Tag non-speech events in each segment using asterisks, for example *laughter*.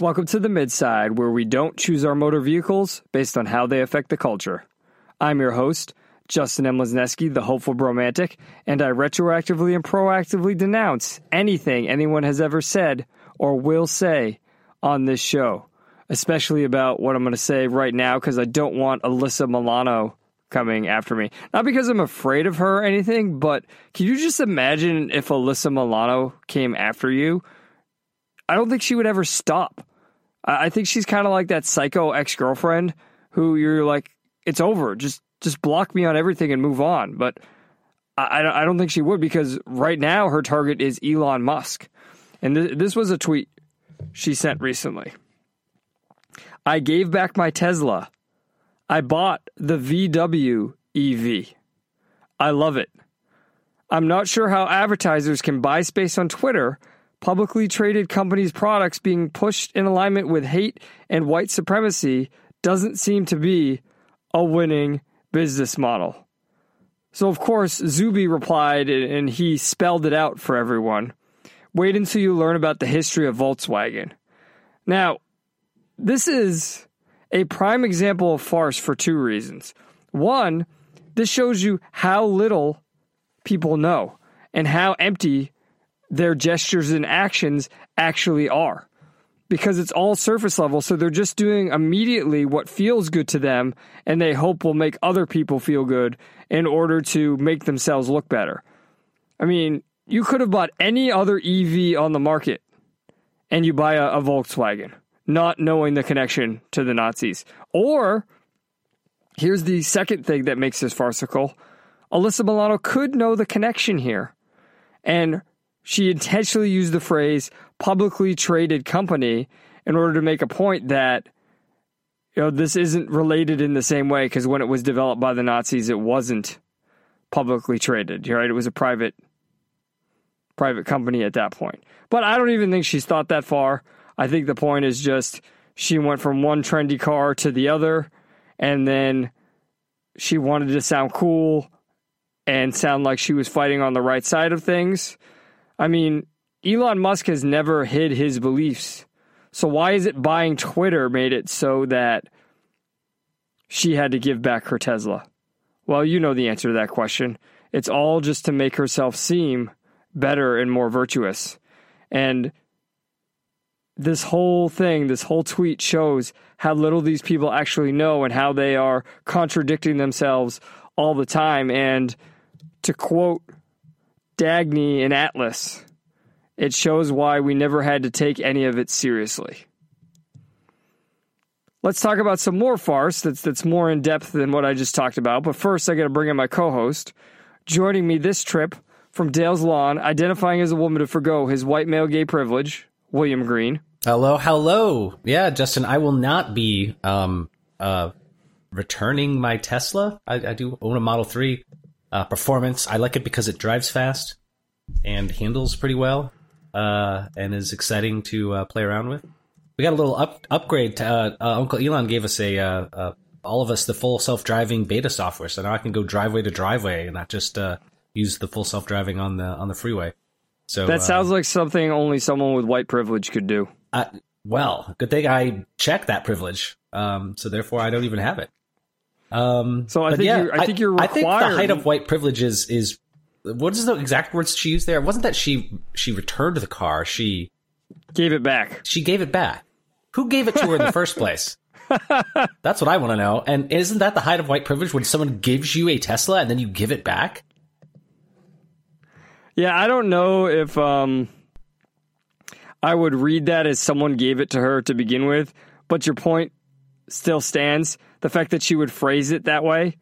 Welcome to the Midside, where we don't choose our motor vehicles based on how they affect the culture. I'm your host, Justin M. Lesneski, the hopeful bromantic, and I retroactively and proactively denounce anything anyone has ever said or will say on this show, especially about what I'm going to say right now because I don't want Alyssa Milano coming after me. Not because I'm afraid of her or anything, but can you just imagine if Alyssa Milano came after you? I don't think she would ever stop. I think she's kind of like that psycho ex girlfriend who you're like, it's over. Just just block me on everything and move on. But I, I don't think she would because right now her target is Elon Musk. And th- this was a tweet she sent recently. I gave back my Tesla. I bought the VW EV. I love it. I'm not sure how advertisers can buy space on Twitter, publicly traded companies' products being pushed in alignment with hate and white supremacy doesn't seem to be a winning business model. So, of course, Zuby replied and he spelled it out for everyone. Wait until you learn about the history of Volkswagen. Now, this is a prime example of farce for two reasons. One, this shows you how little people know and how empty their gestures and actions actually are because it's all surface level. So they're just doing immediately what feels good to them and they hope will make other people feel good in order to make themselves look better. I mean, you could have bought any other EV on the market and you buy a, a Volkswagen, not knowing the connection to the Nazis. Or here's the second thing that makes this farcical Alyssa Milano could know the connection here. And she intentionally used the phrase publicly traded company in order to make a point that you know this isn't related in the same way because when it was developed by the Nazis it wasn't publicly traded right? It was a private private company at that point. But I don't even think she's thought that far. I think the point is just she went from one trendy car to the other and then she wanted to sound cool and sound like she was fighting on the right side of things I mean, Elon Musk has never hid his beliefs. So why is it buying Twitter made it so that she had to give back her Tesla? Well, you know the answer to that question. It's all just to make herself seem better and more virtuous. And this whole thing, this whole tweet shows how little these people actually know and how they are contradicting themselves all the time. And to quote Dagny and Atlas. It shows why we never had to take any of it seriously. Let's talk about some more farce that's that's more in depth than what I just talked about. But first, I got to bring in my co-host, joining me this trip from Dale's Lawn, identifying as a woman to forgo his white male gay privilege, William Green. Hello, hello. Yeah, Justin, I will not be um uh returning my Tesla. I, I do own a Model Three. Uh, performance, I like it because it drives fast and handles pretty well, uh, and is exciting to uh, play around with. We got a little up, upgrade. To, uh, uh, Uncle Elon gave us a uh, all of us the full self driving beta software, so now I can go driveway to driveway and not just use the full self driving on the on the freeway. So that sounds like something only someone with white privilege could do. well, good thing I checked that privilege, um, so therefore I don't even have it. Um, so I think yeah, you're, I think you're required. I think the height of white privilege is is what is the exact words she used there? It wasn't that she she returned the car. She gave it back. She gave it back. Who gave it to her in the *laughs* first place? That's what I want to know. And isn't that the height of white privilege when someone gives you a Tesla and then you give it back? Yeah, I don't know if um, I would read that as someone gave it to her to begin with, but your point still stands the fact that she would phrase it that way,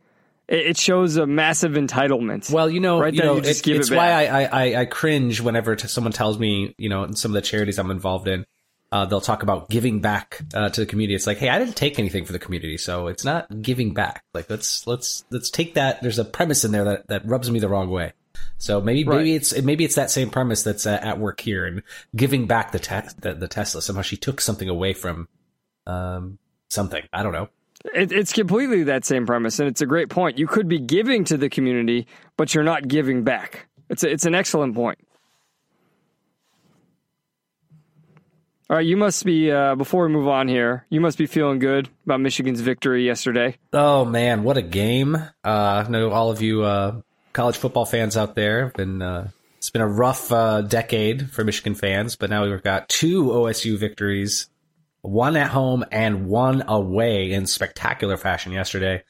it shows a massive entitlement. Well, you know, right you know, you it, it's it why I, I, I cringe whenever someone tells me, you know, in some of the charities I'm involved in, uh, they'll talk about giving back uh, to the community. It's like, hey, I didn't take anything for the community, so it's not giving back. Like let's let's let's take that. There's a premise in there that that rubs me the wrong way. So maybe right. maybe it's maybe it's that same premise that's uh, at work here and giving back the, te- the, the Tesla. Somehow she took something away from um, something. I don't know. It, it's completely that same premise, and it's a great point. You could be giving to the community, but you're not giving back. It's a, it's an excellent point. All right, you must be uh, before we move on here. You must be feeling good about Michigan's victory yesterday. Oh man, what a game! Uh, I know all of you uh, college football fans out there been. Uh, it's been a rough uh, decade for Michigan fans, but now we've got two OSU victories one at home and one away in spectacular fashion yesterday.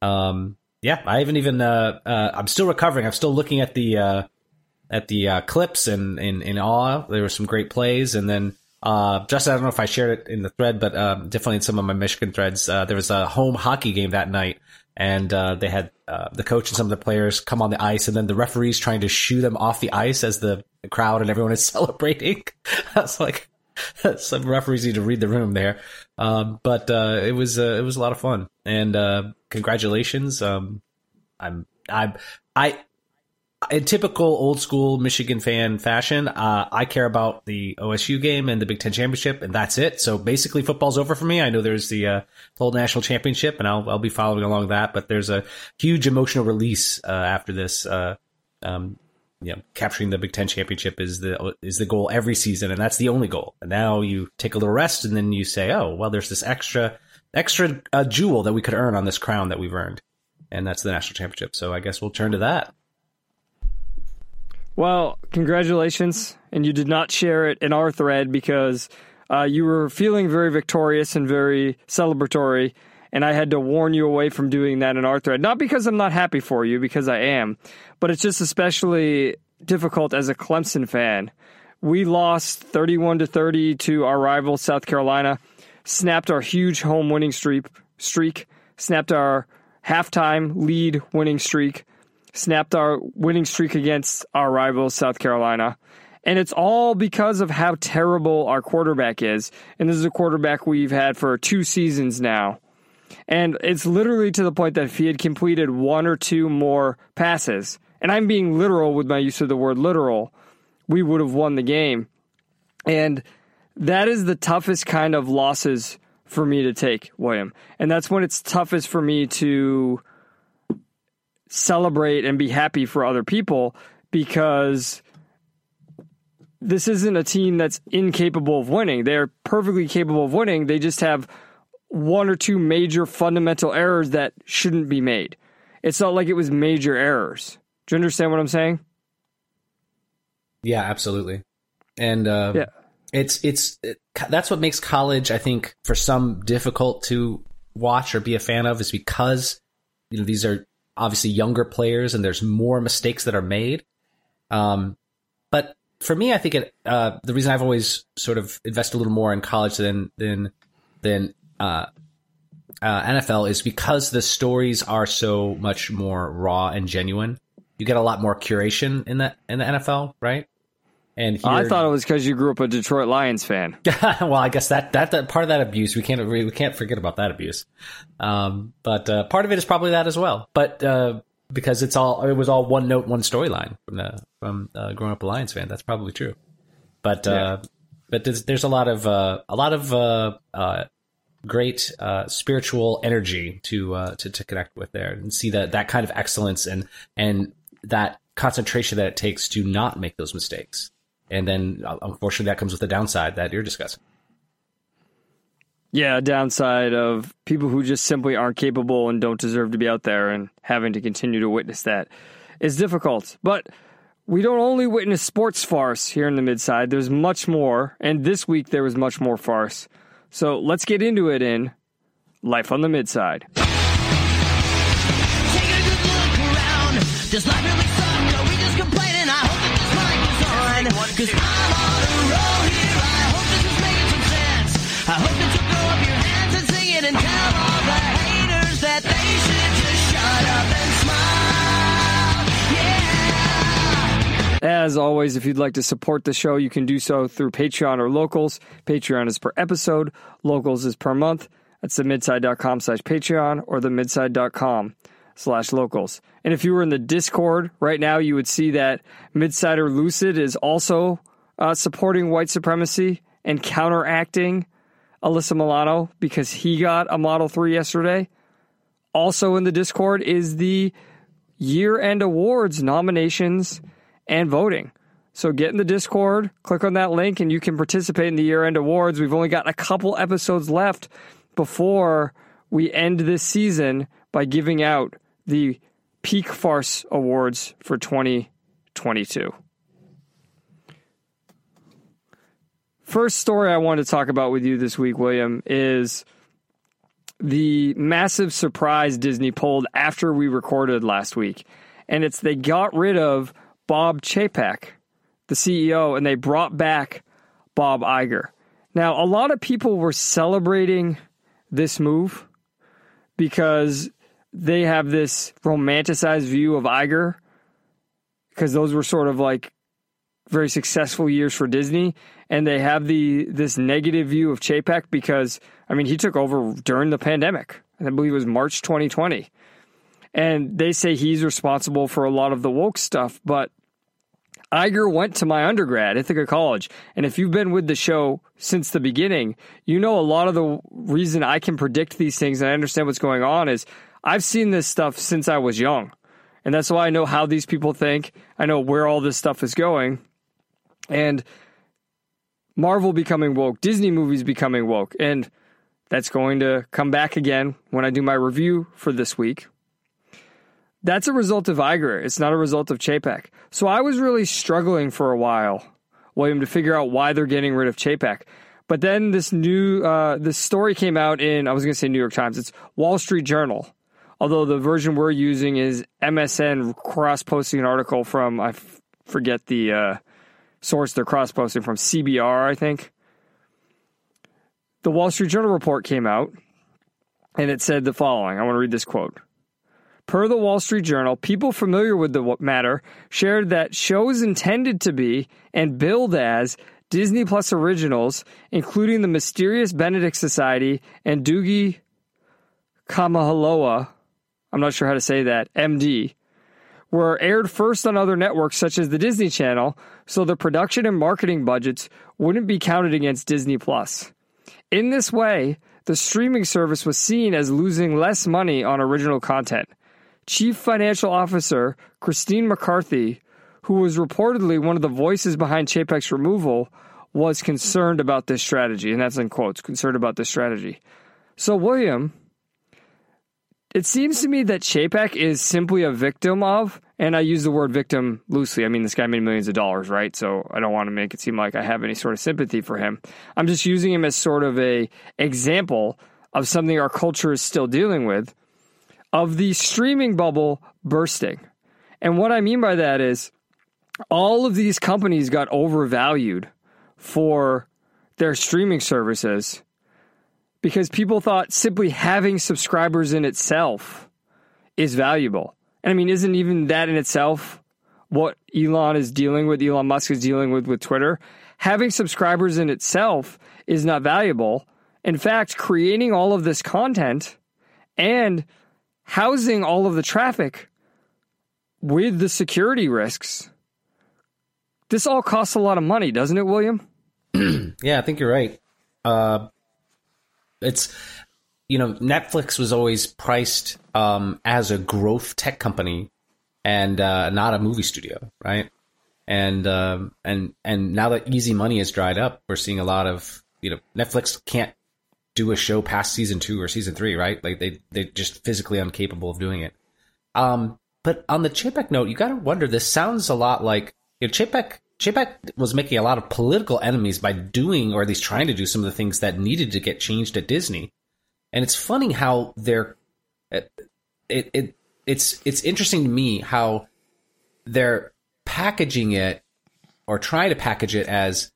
Um, yeah, I haven't even. Uh, uh, I'm still recovering. I'm still looking at the uh, at the uh, clips and in in awe. There were some great plays, and then uh, just I don't know if I shared it in the thread, but um, definitely in some of my Michigan threads. Uh, there was a home hockey game that night, and they had the coach and some of the players come on the ice, and then the referees trying to shoo them off the ice as the crowd and everyone is *laughs* celebrating. *laughs* I was like, *laughs* some referees need to read the room there. Um, but uh, it was uh, it was a lot of fun, and uh, congratulations. Um, I'm I I in typical old school Michigan fan fashion, uh, I care about the OSU game and the Big Ten championship, and that's it. So basically, football's over for me. I know there's the uh, whole national championship, and I'll I'll be following along that. But there's a huge emotional release uh, after this. Uh, um, you know, capturing the Big Ten championship is the is the goal every season, and that's the only goal. And now you take a little rest, and then you say, "Oh, well, there's this extra extra uh, jewel that we could earn on this crown that we've earned." And that's the national championship. So I guess we'll turn to that. Well, congratulations. And you did not share it in our thread because uh, you were feeling very victorious and very celebratory. And I had to warn you away from doing that in our thread. Not because I'm not happy for you, because I am, but it's just especially difficult as a Clemson fan. We lost 31 to 30 to our rival, South Carolina, snapped our huge home winning streak, streak snapped our halftime lead winning streak snapped our winning streak against our rival South Carolina. And it's all because of how terrible our quarterback is. And this is a quarterback we've had for two seasons now. And it's literally to the point that if he had completed one or two more passes, and I'm being literal with my use of the word literal, we would have won the game. And that is the toughest kind of losses for me to take, William. And that's when it's toughest for me to celebrate and be happy for other people because this isn't a team that's incapable of winning. They're perfectly capable of winning. They just have one or two major fundamental errors that shouldn't be made. It's not like it was major errors. Do you understand what I'm saying? Yeah, absolutely. And uh, yeah. it's it's it, that's what makes college, I think, for some difficult to watch or be a fan of, is because you know these are obviously younger players and there's more mistakes that are made. Um, but for me, I think it, uh, the reason I've always sort of invested a little more in college than than than uh, uh, NFL is because the stories are so much more raw and genuine. You get a lot more curation in the in the NFL, right? And here, I thought it was because you grew up a Detroit Lions fan. *laughs* well, I guess that, that, that part of that abuse we can't we can't forget about that abuse. Um, but uh, part of it is probably that as well. But uh, because it's all it was all one note, one storyline from the, from uh, growing up a Lions fan. That's probably true. But uh, yeah. but there's, there's a lot of uh, a lot of uh, great spiritual energy to, to to connect with there and see that that kind of excellence and and that concentration that it takes to not make those mistakes and then uh, unfortunately that comes with the downside that you're discussing. Yeah, downside of people who just simply aren't capable and don't deserve to be out there and having to continue to witness that is difficult. But we don't only witness sports farce here in the midside. There's much more, and this week there was much more farce. So let's get into it in Life on the Midside. Does As always, if you'd like to support the show, you can do so through Patreon or Locals. Patreon is per episode, Locals is per month. That's the slash Patreon or the midside.com slash locals. And if you were in the Discord right now, you would see that Midsider Lucid is also uh, supporting white supremacy and counteracting Alyssa Milano because he got a Model 3 yesterday. Also in the Discord is the year end awards nominations and voting. So get in the Discord, click on that link, and you can participate in the year end awards. We've only got a couple episodes left before we end this season by giving out the Peak Farce Awards for 2022. First story I want to talk about with you this week, William, is the massive surprise Disney pulled after we recorded last week. And it's they got rid of Bob Chapek, the CEO, and they brought back Bob Iger. Now, a lot of people were celebrating this move because they have this romanticized view of Iger because those were sort of like very successful years for Disney, and they have the this negative view of Chapek because I mean he took over during the pandemic. I believe it was March 2020, and they say he's responsible for a lot of the woke stuff. But Iger went to my undergrad, Ithaca College, and if you've been with the show since the beginning, you know a lot of the reason I can predict these things and I understand what's going on is I've seen this stuff since I was young. And that's why I know how these people think. I know where all this stuff is going. And Marvel becoming woke, Disney movies becoming woke. And that's going to come back again when I do my review for this week. That's a result of Iger. It's not a result of Chapek. So I was really struggling for a while, William, to figure out why they're getting rid of Chapek. But then this new uh, this story came out in I was going to say New York Times. It's Wall Street Journal, although the version we're using is MSN cross posting an article from, I f- forget the uh, source they're cross posting from, CBR, I think. The Wall Street Journal report came out and it said the following. I want to read this quote. Per the Wall Street Journal, people familiar with the matter shared that shows intended to be and billed as Disney Plus originals, including The Mysterious Benedict Society and Doogie Kamahaloa, I'm not sure how to say that, MD, were aired first on other networks such as the Disney Channel, so the production and marketing budgets wouldn't be counted against Disney Plus. In this way, the streaming service was seen as losing less money on original content. Chief Financial Officer Christine McCarthy, who was reportedly one of the voices behind Chapek's removal, was concerned about this strategy, and that's in quotes, concerned about this strategy. So, William, it seems to me that Chapek is simply a victim of, and I use the word victim loosely. I mean, this guy made millions of dollars, right? So I don't want to make it seem like I have any sort of sympathy for him. I'm just using him as sort of a example of something our culture is still dealing with, of the streaming bubble bursting. And what I mean by that is all of these companies got overvalued for their streaming services because people thought simply having subscribers in itself is valuable. And I mean, isn't even that in itself what Elon is dealing with, Elon Musk is dealing with with Twitter? Having subscribers in itself is not valuable. In fact, creating all of this content and housing all of the traffic with the security risks, this all costs a lot of money, doesn't it, William? *clears throat* yeah, I think you're right. Uh, it's you know Netflix was always priced um, as a growth tech company and uh, not a movie studio, right? And um, and and now that easy money has dried up, we're seeing a lot of you know Netflix can't do a show past season two or season three, right? Like they they're just physically incapable of doing it. Um, but on the Chapek note, you got to wonder. This sounds a lot like you know, Chapek Chapek was making a lot of political enemies by doing, or at least trying to do, some of the things that needed to get changed at Disney. And it's funny how they're it, it it's it's interesting to me how they're packaging it or trying to package it as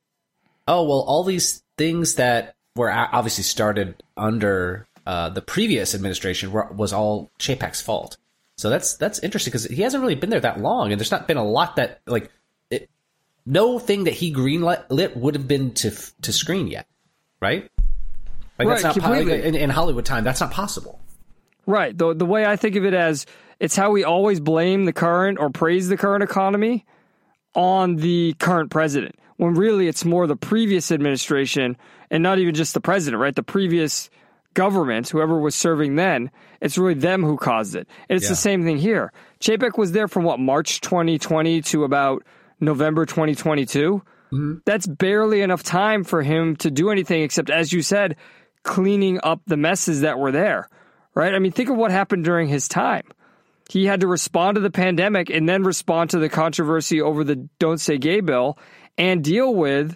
oh well all these things that were obviously started under uh, the previous administration were, was all Chapek's fault. So that's that's interesting because he hasn't really been there that long, and there's not been a lot that like no thing that he greenlit would have been to to screen yet, right? Like right, that's not completely. in, in Hollywood time. That's not possible. Right. The the way I think of it as it's how we always blame the current or praise the current economy on the current president. When really it's more the previous administration and not even just the president, right? The previous government, whoever was serving then, it's really them who caused it. And it's Yeah. the same thing here. Chapek was there from what, March 2020 to about November 2022. Mm-hmm. That's barely enough time for him to do anything except, as you said, cleaning up the messes that were there, right? I mean, think of what happened during his time. He had to respond to the pandemic and then respond to the controversy over the Don't Say Gay bill and deal with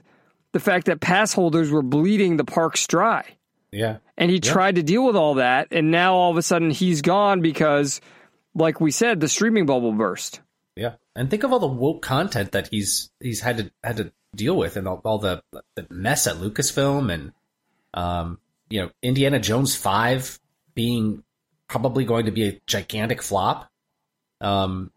the fact that pass holders were bleeding the parks dry. Yeah. And he tried to deal with all that. And now all of a sudden he's gone because, like we said, the streaming bubble burst. Yeah, and think of all the woke content that he's he's had to had to deal with, and all, all the the mess at Lucasfilm, and um, you know, Indiana Jones five being probably going to be a gigantic flop, um,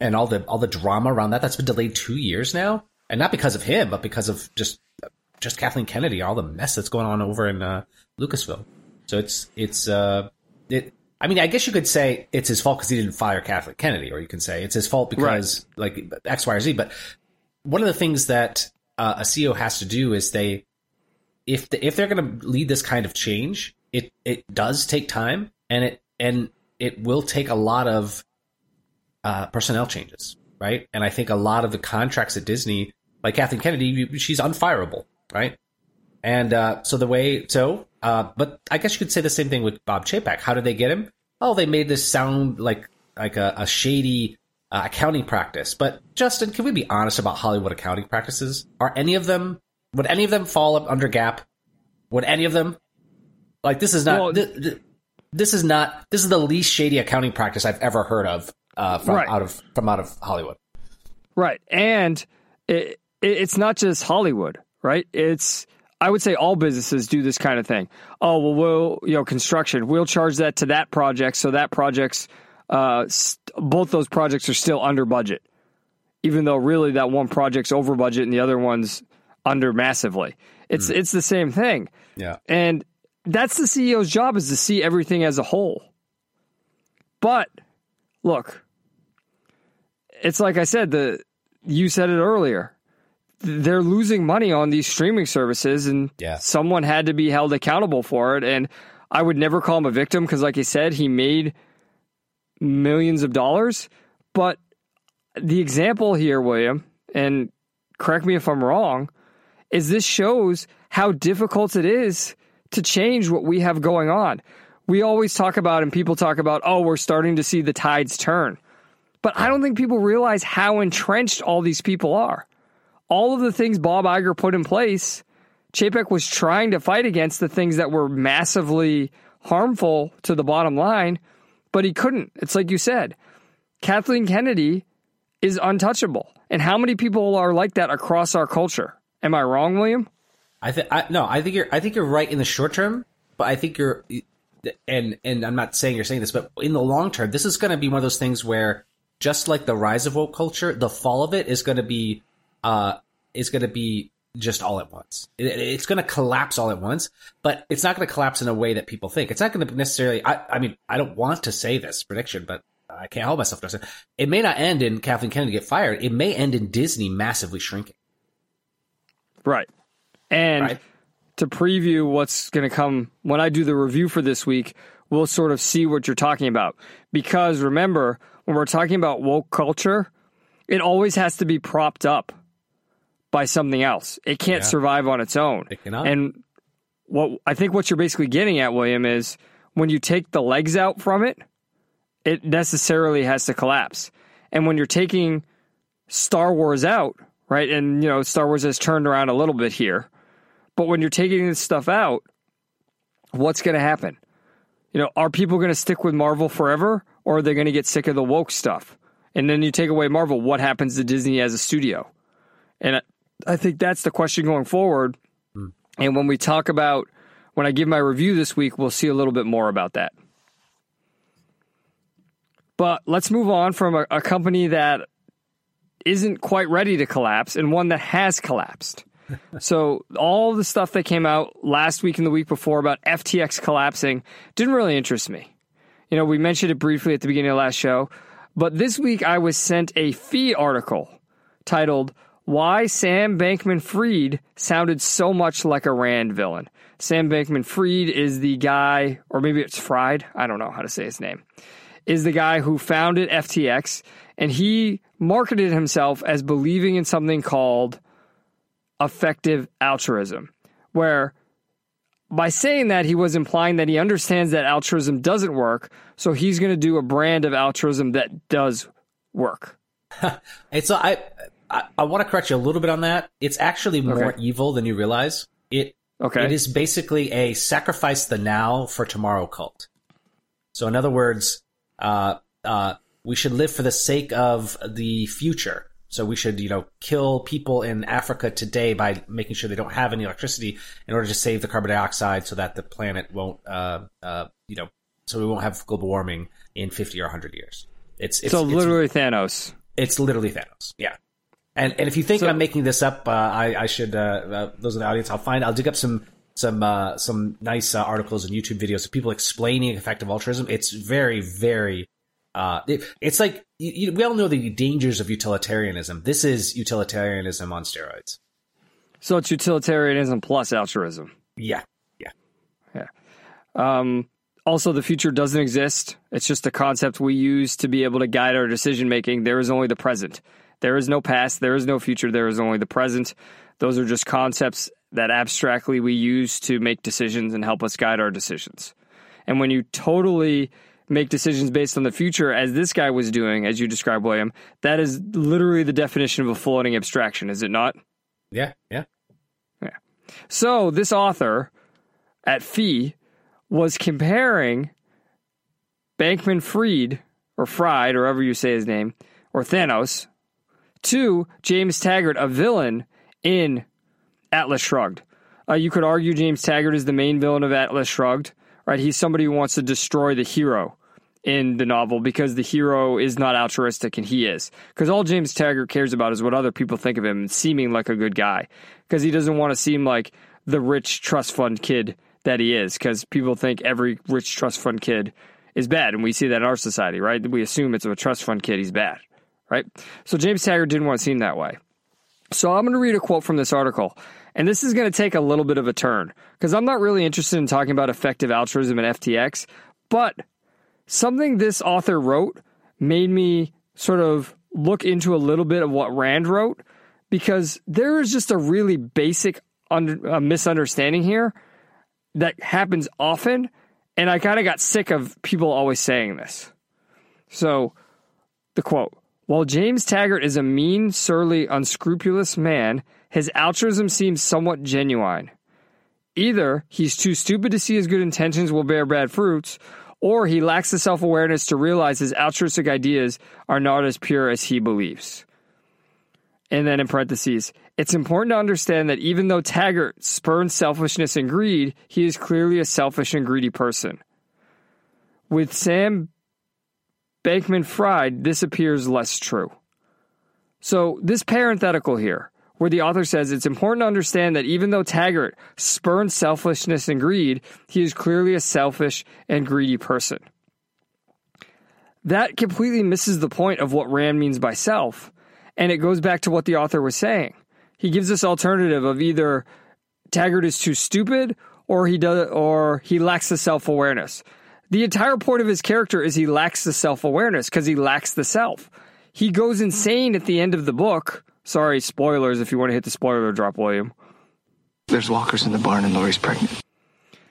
and all the all the drama around that that's been delayed two years now, and not because of him, but because of just just Kathleen Kennedy, all the mess that's going on over in uh, Lucasfilm. So it's it's uh it. I mean, I guess you could say it's his fault because he didn't fire Kathleen Kennedy, or you can say it's his fault because like X, Y, or Z. But one of the things that uh, a CEO has to do is they, if the, if they're going to lead this kind of change, it it does take time, and it and it will take a lot of uh, personnel changes, right? And I think a lot of the contracts at Disney, like Kathleen Kennedy, you- she's unfireable, right? And uh, so the way, so, uh, but I guess you could say the same thing with Bob Chapek. How did they get him? Oh, they made this sound like like a, a shady uh, accounting practice. But Justin, can we be honest about Hollywood accounting practices? Are any of them? Would any of them fall up under GAAP? Would any of them? Like this is not. Well- thi- thi- this is not. This is the least shady accounting practice I've ever heard of uh, from Right. out of from out of Hollywood. Right. And it, it's not just Hollywood, right? It's, I would say all businesses do this kind of thing. Oh, well, we'll, you know, construction, we'll charge that to that project. So that project's, uh, st- both those projects are still under budget, even though really that one project's over budget and the other one's under massively. It's, it's the same thing. Yeah. And that's the CEO's job is to see everything as a whole. But look, it's like I said, the you said it earlier. They're losing money on these streaming services and Yeah. someone had to be held accountable for it and I would never call him a victim because like I said, he made millions of dollars, but the example here, William, and correct me if I'm wrong, is this shows how difficult it is to change what we have going on. We always talk about, and people talk about, oh, we're starting to see the tides turn. But I don't think people realize how entrenched all these people are. All of the things Bob Iger put in place, Chapek was trying to fight against the things that were massively harmful to the bottom line, but he couldn't. It's like you said, Kathleen Kennedy is untouchable. And how many people are like that across our culture? Am I wrong, William? I think no, I think you're I think you're right in the short term, but I think you're and and I'm not saying you're saying this, but in the long term, this is going to be one of those things where just like the rise of woke culture, the fall of it is going to be uh is going to be just all at once. It, it's going to collapse all at once, but it's not going to collapse in a way that people think. It's not going to necessarily. I, I mean, I don't want to say this prediction, but I can't help myself. Justin. It may not end in Kathleen Kennedy get fired. It may end in Disney massively shrinking. Right. And Right. to preview what's going to come when I do the review for this week, we'll sort of see what you're talking about. Because remember, when we're talking about woke culture, it always has to be propped up by something else. It can't Yeah. survive on its own. It cannot. And what I think what you're basically getting at, William, is when you take the legs out from it, it necessarily has to collapse. And when you're taking Star Wars out, right? And you know, Star Wars has turned around a little bit here. But when you're taking this stuff out, what's going to happen? You know, are people going to stick with Marvel forever or are they going to get sick of the woke stuff? And then you take away Marvel, what happens to Disney as a studio? And uh, I- think that's the question going forward. Hmm. And when we talk about when I give my review this week, we'll see a little bit more about that. But let's move on from a, a company that isn't quite ready to collapse and one that has collapsed. *laughs* so all the stuff that came out last week and the week before about FTX collapsing didn't really interest me. You know, we mentioned it briefly at the beginning of the last show, but this week I was sent a FEE article titled Why Sam Bankman Fried Sounded So Much Like a Rand Villain. Sam Bankman Fried is the guy, or maybe it's Fried, I don't know how to say his name, is the guy who founded FTX, and he marketed himself as believing in something called effective altruism, where by saying that, he was implying that he understands that altruism doesn't work, so he's going to do a brand of altruism that does work. *laughs* it's I I, I want to correct you a little bit on that. It's actually more okay. evil than you realize. It okay. It is basically a sacrifice the now for tomorrow cult. So in other words, uh, uh, we should live for the sake of the future. So we should, you know, kill people in Africa today by making sure they don't have any electricity in order to save the carbon dioxide so that the planet won't, uh, uh, you know, so we won't have global warming in 50 or 100 years. It's, it's so literally it's, Thanos. It's literally Thanos. Yeah. And, and if you think so, I'm making this up, uh, I, I should, uh, uh, those in the audience, I'll find, I'll dig up some, some, uh, some nice articles and YouTube videos of people explaining effective altruism. It's very, very, uh, it, it's like you, you, we all know the dangers of utilitarianism. This is utilitarianism on steroids. So it's utilitarianism plus altruism. Yeah, yeah, yeah. Um, also, the future doesn't exist. It's just a concept we use to be able to guide our decision making. There is only the present. There is no past. There is no future. There is only the present. Those are just concepts that abstractly we use to make decisions and help us guide our decisions. And when you totally make decisions based on the future, as this guy was doing, as you described, William, that is literally the definition of a floating abstraction, is it not? Yeah, yeah. Yeah. So this author at FEE was comparing Bankman Fried, or Fried, or however you say his name, or Thanos, to James Taggart, a villain in Atlas Shrugged. Uh, you could argue James Taggart is the main villain of Atlas Shrugged, right? He's somebody who wants to destroy the hero in the novel because the hero is not altruistic and he is. Because all James Taggart cares about is what other people think of him and seeming like a good guy. Because he doesn't want to seem like the rich trust fund kid that he is. Because people think every rich trust fund kid is bad. And we see that in our society, right? We assume it's a trust fund kid, he's bad, right? So James Taggart didn't want to seem that way. So I'm going to read a quote from this article. And this is going to take a little bit of a turn because I'm not really interested in talking about effective altruism and FTX, but something this author wrote made me sort of look into a little bit of what Rand wrote because there is just a really basic under, uh, misunderstanding here that happens often. And I kind of got sick of people always saying this. So, the quote While James Taggart is a mean, surly, unscrupulous man, his altruism seems somewhat genuine. Either he's too stupid to see his good intentions will bear bad fruits, or he lacks the self awareness to realize his altruistic ideas are not as pure as he believes. And then in parentheses, it's important to understand that even though Taggart spurns selfishness and greed, he is clearly a selfish and greedy person. With Sam Bankman Fried, this appears less true. So, this parenthetical here where the author says it's important to understand that even though Taggart spurns selfishness and greed, he is clearly a selfish and greedy person. That completely misses the point of what Rand means by self, and it goes back to what the author was saying. He gives this alternative of either Taggart is too stupid or he does or he lacks the self-awareness. The entire point of his character is he lacks the self-awareness because he lacks the self. He goes insane at the end of the book Sorry, spoilers if you want to hit the spoiler drop, William. There's walkers in the barn and Lori's pregnant.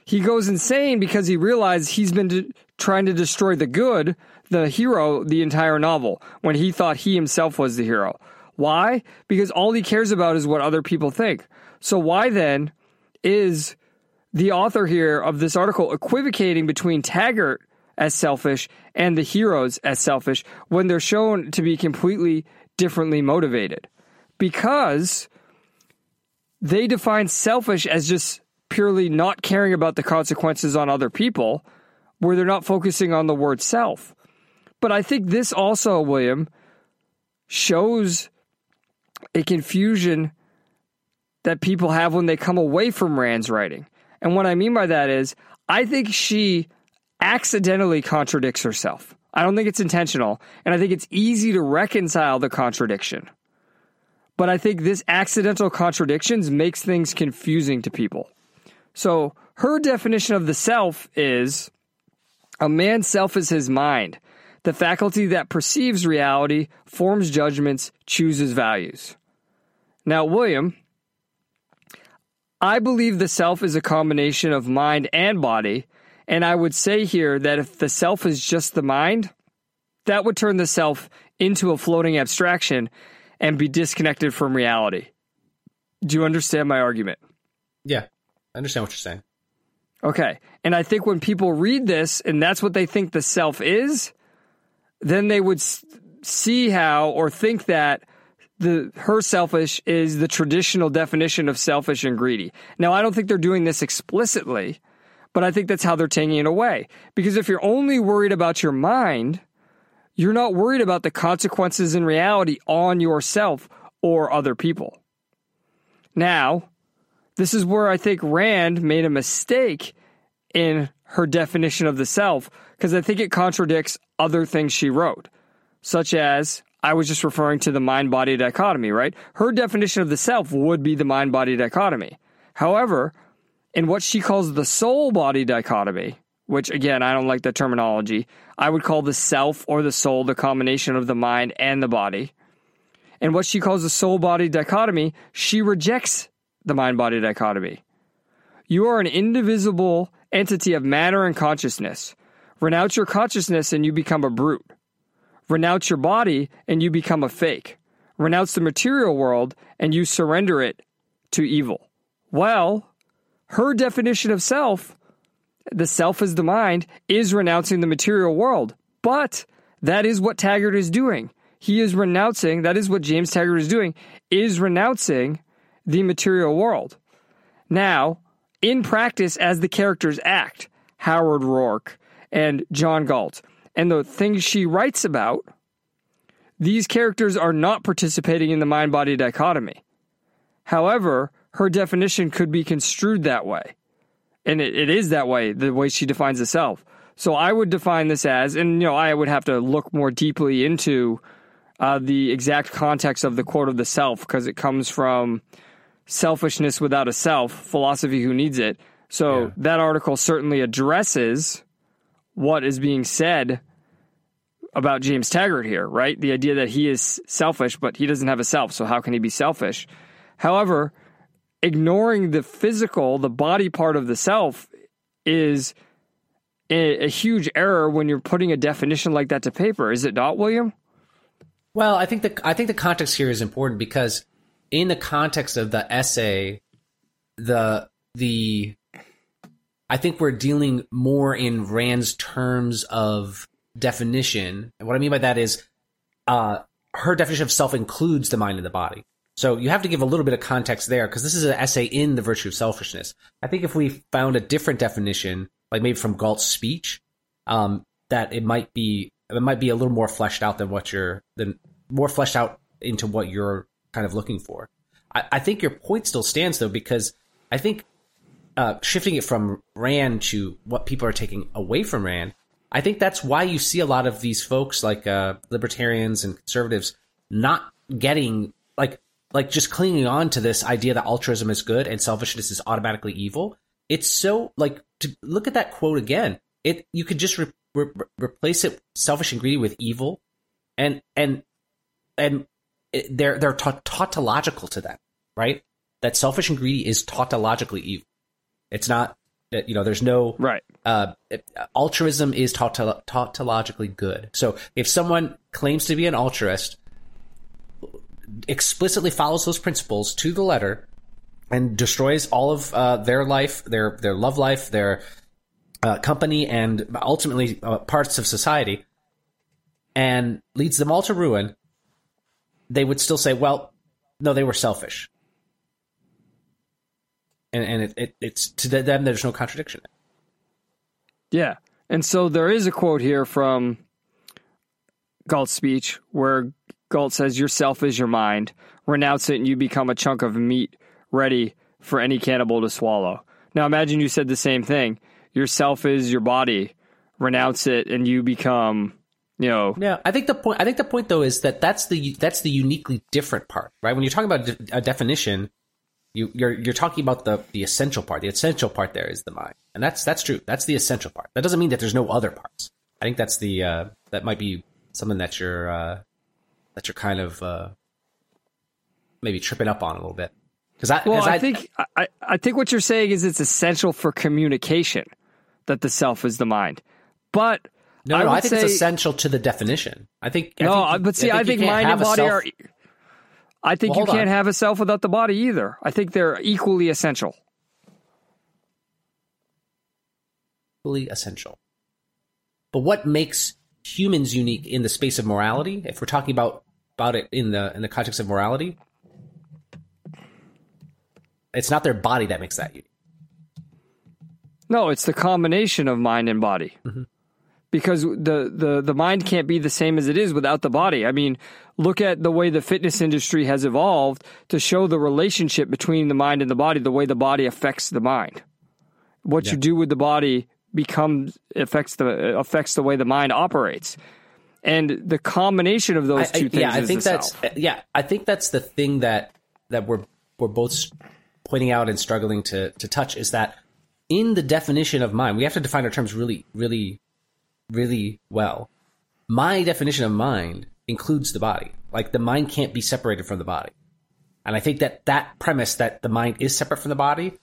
He goes insane because he realizes he's been de- trying to destroy the good, the hero, the entire novel, when he thought he himself was the hero. Why? Because all he cares about is what other people think. So, why then is the author here of this article equivocating between Taggart as selfish and the heroes as selfish when they're shown to be completely differently motivated? because they define selfish as just purely not caring about the consequences on other people, where they're not focusing on the word self. But I think this also, William, shows a confusion that people have when they come away from Rand's writing. And what I mean by that is, I think she accidentally contradicts herself. I don't think it's intentional, and I think it's easy to reconcile the contradiction. But I think this accidental contradictions makes things confusing to people. So her definition of the self is a man's self is his mind, the faculty that perceives reality, forms judgments, chooses values. Now, William, I believe the self is a combination of mind and body, and I would say here that if the self is just the mind, that would turn the self into a floating abstraction and be disconnected from reality. Do you understand my argument? Yeah, I understand what you're saying. Okay. And I think when people read this and that's what they think the self is, then they would see how or think that the her selfish is the traditional definition of selfish and greedy. Now, I don't think they're doing this explicitly, but I think that's how they're taking it away. Because if you're only worried about your mind, you're not worried about the consequences in reality on yourself or other people. Now, this is where I think Rand made a mistake in her definition of the self because I think it contradicts other things she wrote, such as I was just referring to the mind body dichotomy, right? Her definition of the self would be the mind body dichotomy. However, in what she calls the soul body dichotomy, which again, I don't like the terminology, I would call the self or the soul the combination of the mind and the body. And what she calls the soul body dichotomy, she rejects the mind body dichotomy. You are an indivisible entity of matter and consciousness. Renounce your consciousness and you become a brute. Renounce your body and you become a fake. Renounce the material world and you surrender it to evil. Well, her definition of self, the self is the mind, is renouncing the material world. But that is what Taggart is doing. He is renouncing, that is what James Taggart is doing, is renouncing the material world. Now, in practice, as the characters act, Howard Roark and John Galt, and the things she writes about, these characters are not participating in the mind body dichotomy. However, her definition could be construed that way. And it, it is that way, the way she defines the self. So I would define this as, and you know, I would have to look more deeply into uh, the exact context of the quote of the self because it comes from Selfishness Without a Self Philosophy Who Needs It. So yeah. that article certainly addresses what is being said about James Taggart here, right? The idea that he is selfish, but he doesn't have a self, so how can he be selfish? However, ignoring the physical, the body part of the self is a, a, huge error when you're putting a definition like that to paper, is it not, William? Well, I think the I think the context here is important because in the context of the essay, the the I think we're dealing more in Rand's terms of definition. And what I mean by that is uh, her definition of self includes the mind and the body. So you have to give a little bit of context there because this is an essay in the virtue of selfishness. I think if we found a different definition, like maybe from Galt's speech, um, that it might be it might be a little more fleshed out than what you're than more fleshed out into what you're kind of looking for. I, I think your point still stands though because I think uh, shifting it from Rand to what people are taking away from Rand I think that's why you see a lot of these folks like uh, libertarians and conservatives not getting like like just clinging on to this idea that altruism is good and selfishness is automatically evil. It's so like to look at that quote again. It you could just re- re- replace it selfish and greedy with evil, and and and it, they're they're ta- tautological to that, right? That selfish and greedy is tautologically evil. It's not you know, there's no right. Uh, altruism is tautologically good. So if someone claims to be an altruist, explicitly follows those principles to the letter, and destroys all of uh, their life, their their love life, their uh, company, and ultimately uh, parts of society, and leads them all to ruin, they would still say, "Well, no, they were selfish." And and it, it, it's to them there's no contradiction. Yeah, and so there is a quote here from Galt's speech where Galt says, "Yourself is your mind. renounce it, and you become a chunk of meat ready for any cannibal to swallow. Now imagine you said the same thing. Yourself is your body. Renounce it, and you become, you know, Yeah, I think the point. I think the point though is that that's the that's the uniquely different part, right? When you're talking about a definition, you, you're you're talking about the the essential part. The essential part there is the mind, and that's that's true. That's the essential part. That doesn't mean that there's no other parts. I think that's the uh, that might be something that you're uh, that you're kind of uh, maybe tripping up on a little bit. Because I, Well, 'cause I, think I, I think what you're saying is it's essential for communication that the self is the mind. But no, I no, I think say, it's essential to the definition. I think I no, think I- but see, I think, can't mind and body self- are. I think Well, you can't on. have a self without the body either. I think they're equally essential. equally essential. But what makes humans unique in the space of morality, if we're talking about about it in the in the context of morality, it's not their body that makes that unique. No, it's the combination of mind and body. Mm-hmm. Because the, the, the mind can't be the same as it is without the body. I mean, look at the way the fitness industry has evolved to show the relationship between the mind and the body, the way the body affects the mind. What you do with the body becomes affects the affects the way the mind operates. And the combination of those I- I- two things yeah, I think the that's self. yeah, I think that's the thing that that we're we're both pointing out and struggling to to touch is that in the definition of mind, we have to define our terms really, really, really well. My definition of mind includes the body. Like the mind can't be separated from the body. And I think that that premise that the mind is separate from the body,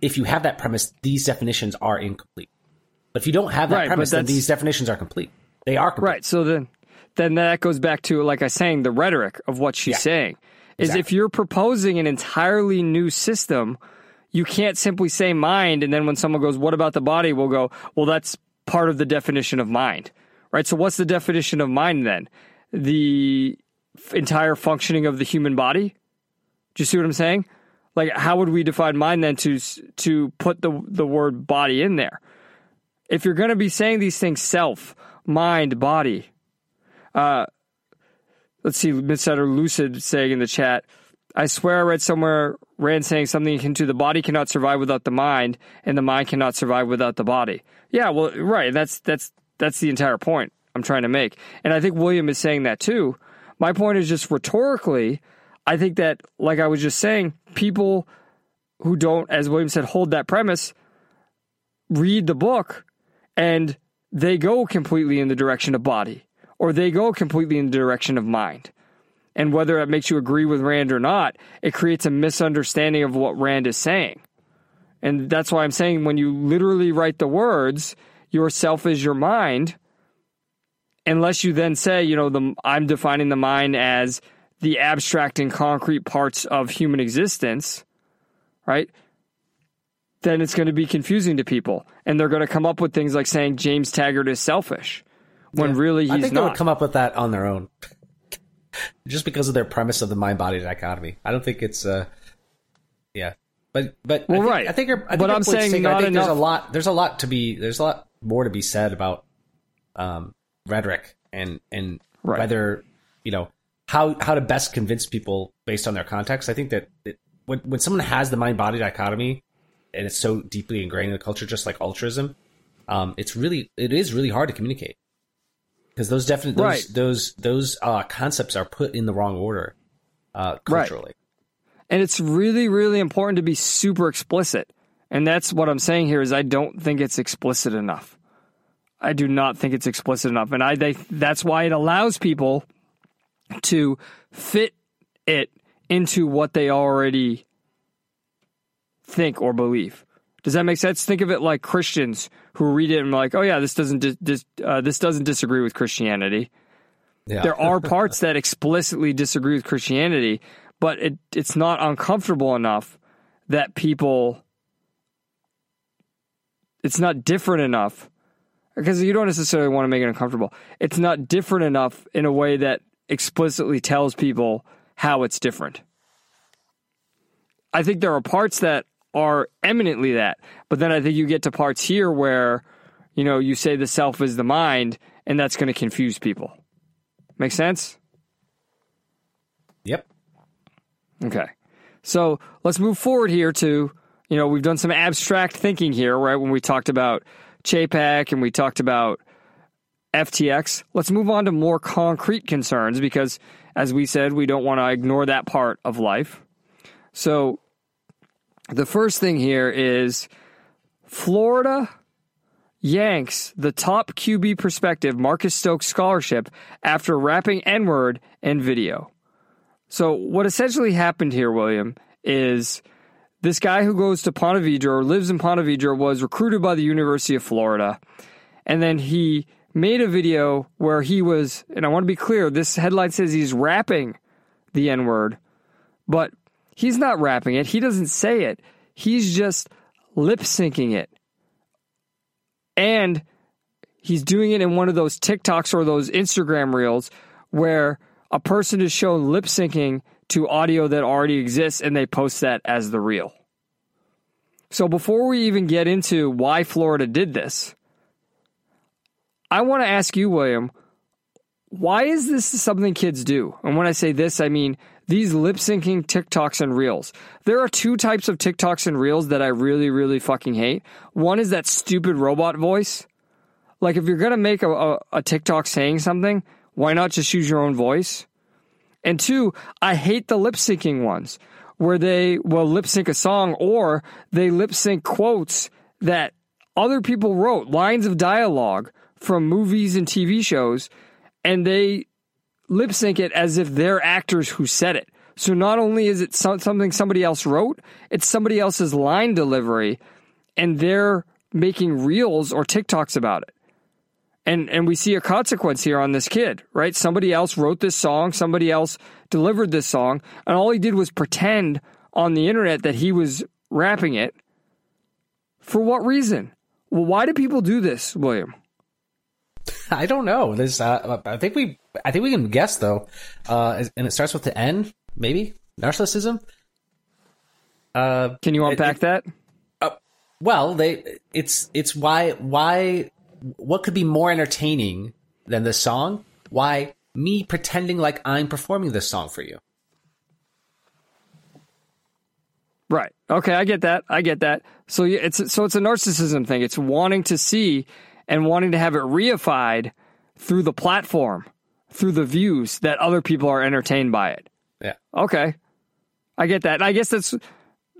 if you have that premise, these definitions are incomplete. But if you don't have that Right, premise, then these definitions are complete. They are complete. Right. So then, then that goes back to like I was saying, the rhetoric of what she's Yeah. saying is Exactly. if you're proposing an entirely new system, you can't simply say mind, and then when someone goes, "What about the body?" We'll go, "Well, that's part of the definition of mind." Right. So what's the definition of mind then? The f- entire functioning of the human body. Do you see what I'm saying? Like, how would we define mind then to to put the the word body in there? If you're going to be saying these things, self, mind, body, Uh, let's see, Midsetter Lucid saying in the chat, I swear I read somewhere Rand saying something akin to the body cannot survive without the mind, and the mind cannot survive without the body. Yeah, well, right. That's that's that's the entire point I'm trying to make, and I think William is saying that too. My point is just rhetorically, I think that, like I was just saying, people who don't, as William said, hold that premise, read the book, and they go completely in the direction of body, or they go completely in the direction of mind. And whether it makes you agree with Rand or not, it creates a misunderstanding of what Rand is saying. And that's why I'm saying when you literally write the words, yourself is your mind, unless you then say, you know, the, I'm defining the mind as the abstract and concrete parts of human existence, right? Then it's going to be confusing to people. And they're going to come up with things like saying James Taggart is selfish when really he's I think they not. would come up with that on their own, just because of their premise of the mind-body dichotomy. I don't think it's, uh, yeah, but but Well, I think, right. I think, your, I think but I'm saying taken. I not think there's a lot. There's a lot to be. There's a lot more to be said about um, rhetoric and and Right. whether you know how how to best convince people based on their context. I think that it, when when someone has the mind-body dichotomy and it's so deeply ingrained in the culture, just like altruism, um, it's really it is really hard to communicate because those definitely those Right. those those uh, concepts are put in the wrong order uh, Right. culturally. And it's really, really important to be super explicit. And that's what I'm saying here is I don't think it's explicit enough. I do not think it's explicit enough. And I they, that's why it allows people to fit it into what they already think or believe. Does that make sense? Think of it like Christians who read it and like, "Oh yeah, this doesn't dis- dis- uh, this doesn't disagree with Christianity." Yeah. there are *laughs* parts that explicitly disagree with Christianity, but it, it's not uncomfortable enough that people. It's not different enough because you don't necessarily want to make it uncomfortable. It's not different enough in a way that explicitly tells people how it's different. I think there are parts that are eminently that, but then I think you get to parts here where, you know, you say the self is the mind, and that's going to confuse people. Make sense? Yep. Okay. So let's move forward here to, you know, we've done some abstract thinking here, right? When we talked about Chapek and we talked about FTX. Let's move on to more concrete concerns because, as we said, we don't want to ignore that part of life. So the first thing here is Florida yanks the top QB perspective Marcus Stokes scholarship after rapping N word in video. So, what essentially happened here, William, is this guy who goes to Ponte Vedra or lives in Ponte Vedra was recruited by the University of Florida. And then he made a video where he was, and I want to be clear, this headline says he's rapping the N word, but he's not rapping it. He doesn't say it. He's just lip syncing it. And he's doing it in one of those TikToks or those Instagram reels where a person is shown lip syncing to audio that already exists and they post that as the reel. So before we even get into why Florida did this, I want to ask you, William, why is this something kids do? And when I say this, I mean these lip syncing TikToks and Reels. There are two types of TikToks and Reels that I really, really fucking hate. One is that stupid robot voice. Like, if you're going to make a, a, a TikTok saying something, why not just use your own voice? And two, I hate the lip syncing ones where they will lip sync a song or they lip sync quotes that other people wrote, lines of dialogue from movies and TV shows, and they lip sync it as if they're actors who said it. So not only is it something somebody else wrote, it's somebody else's line delivery, and they're making reels or TikToks about it. And and we see a consequence here on this kid, right? Somebody else wrote this song, somebody else delivered this song, and all he did was pretend on the internet that he was rapping it. For what reason? Well, why do people do this, William? *laughs* I don't know. There's, uh, I think we, I think we can guess though. Uh, and it starts with the N, maybe narcissism. Uh, can you unpack it, that? Uh, well, they, it's, it's why, why, what could be more entertaining than this song? Why me pretending like I'm performing this song for you? Right. Okay, I get that. I get that. So it's so it's a narcissism thing. It's wanting to see and wanting to have it reified through the platform, through the views that other people are entertained by it. Yeah. Okay. I get that. And I guess that's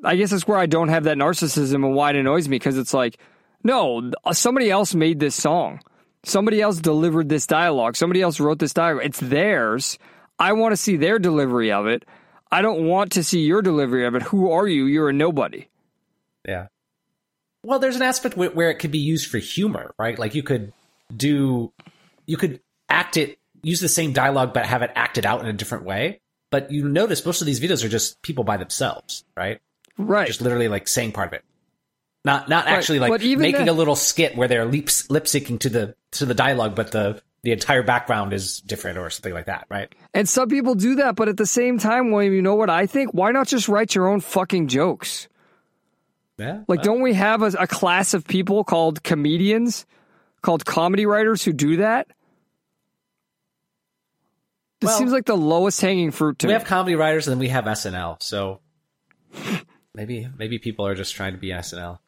I guess that's where I don't have that narcissism and why it annoys me because it's like, no, uh, somebody else made this song. Somebody else delivered this dialogue. Somebody else wrote this dialogue. It's theirs. I want to see their delivery of it. I don't want to see your delivery of it. Who are you? You're a nobody. Yeah. Well, there's an aspect where it could be used for humor, right? Like you could do, you could act it, use the same dialogue, but have it acted out in a different way. But you notice most of these videos are just people by themselves, right? Right. Just literally like saying part of it. Not not right. actually like making that- a little skit where they're lip lip syncing to the to the dialogue, but the the entire background is different or something like that, right? And some people do that, but at the same time, William, you know what I think? Why not just write your own fucking jokes? Yeah. Like, don't we have a, a class of people called comedians, called comedy writers who do that? This well, seems like the lowest hanging fruit to we me. have comedy writers and then we have SNL. So maybe maybe people are just trying to be SNL.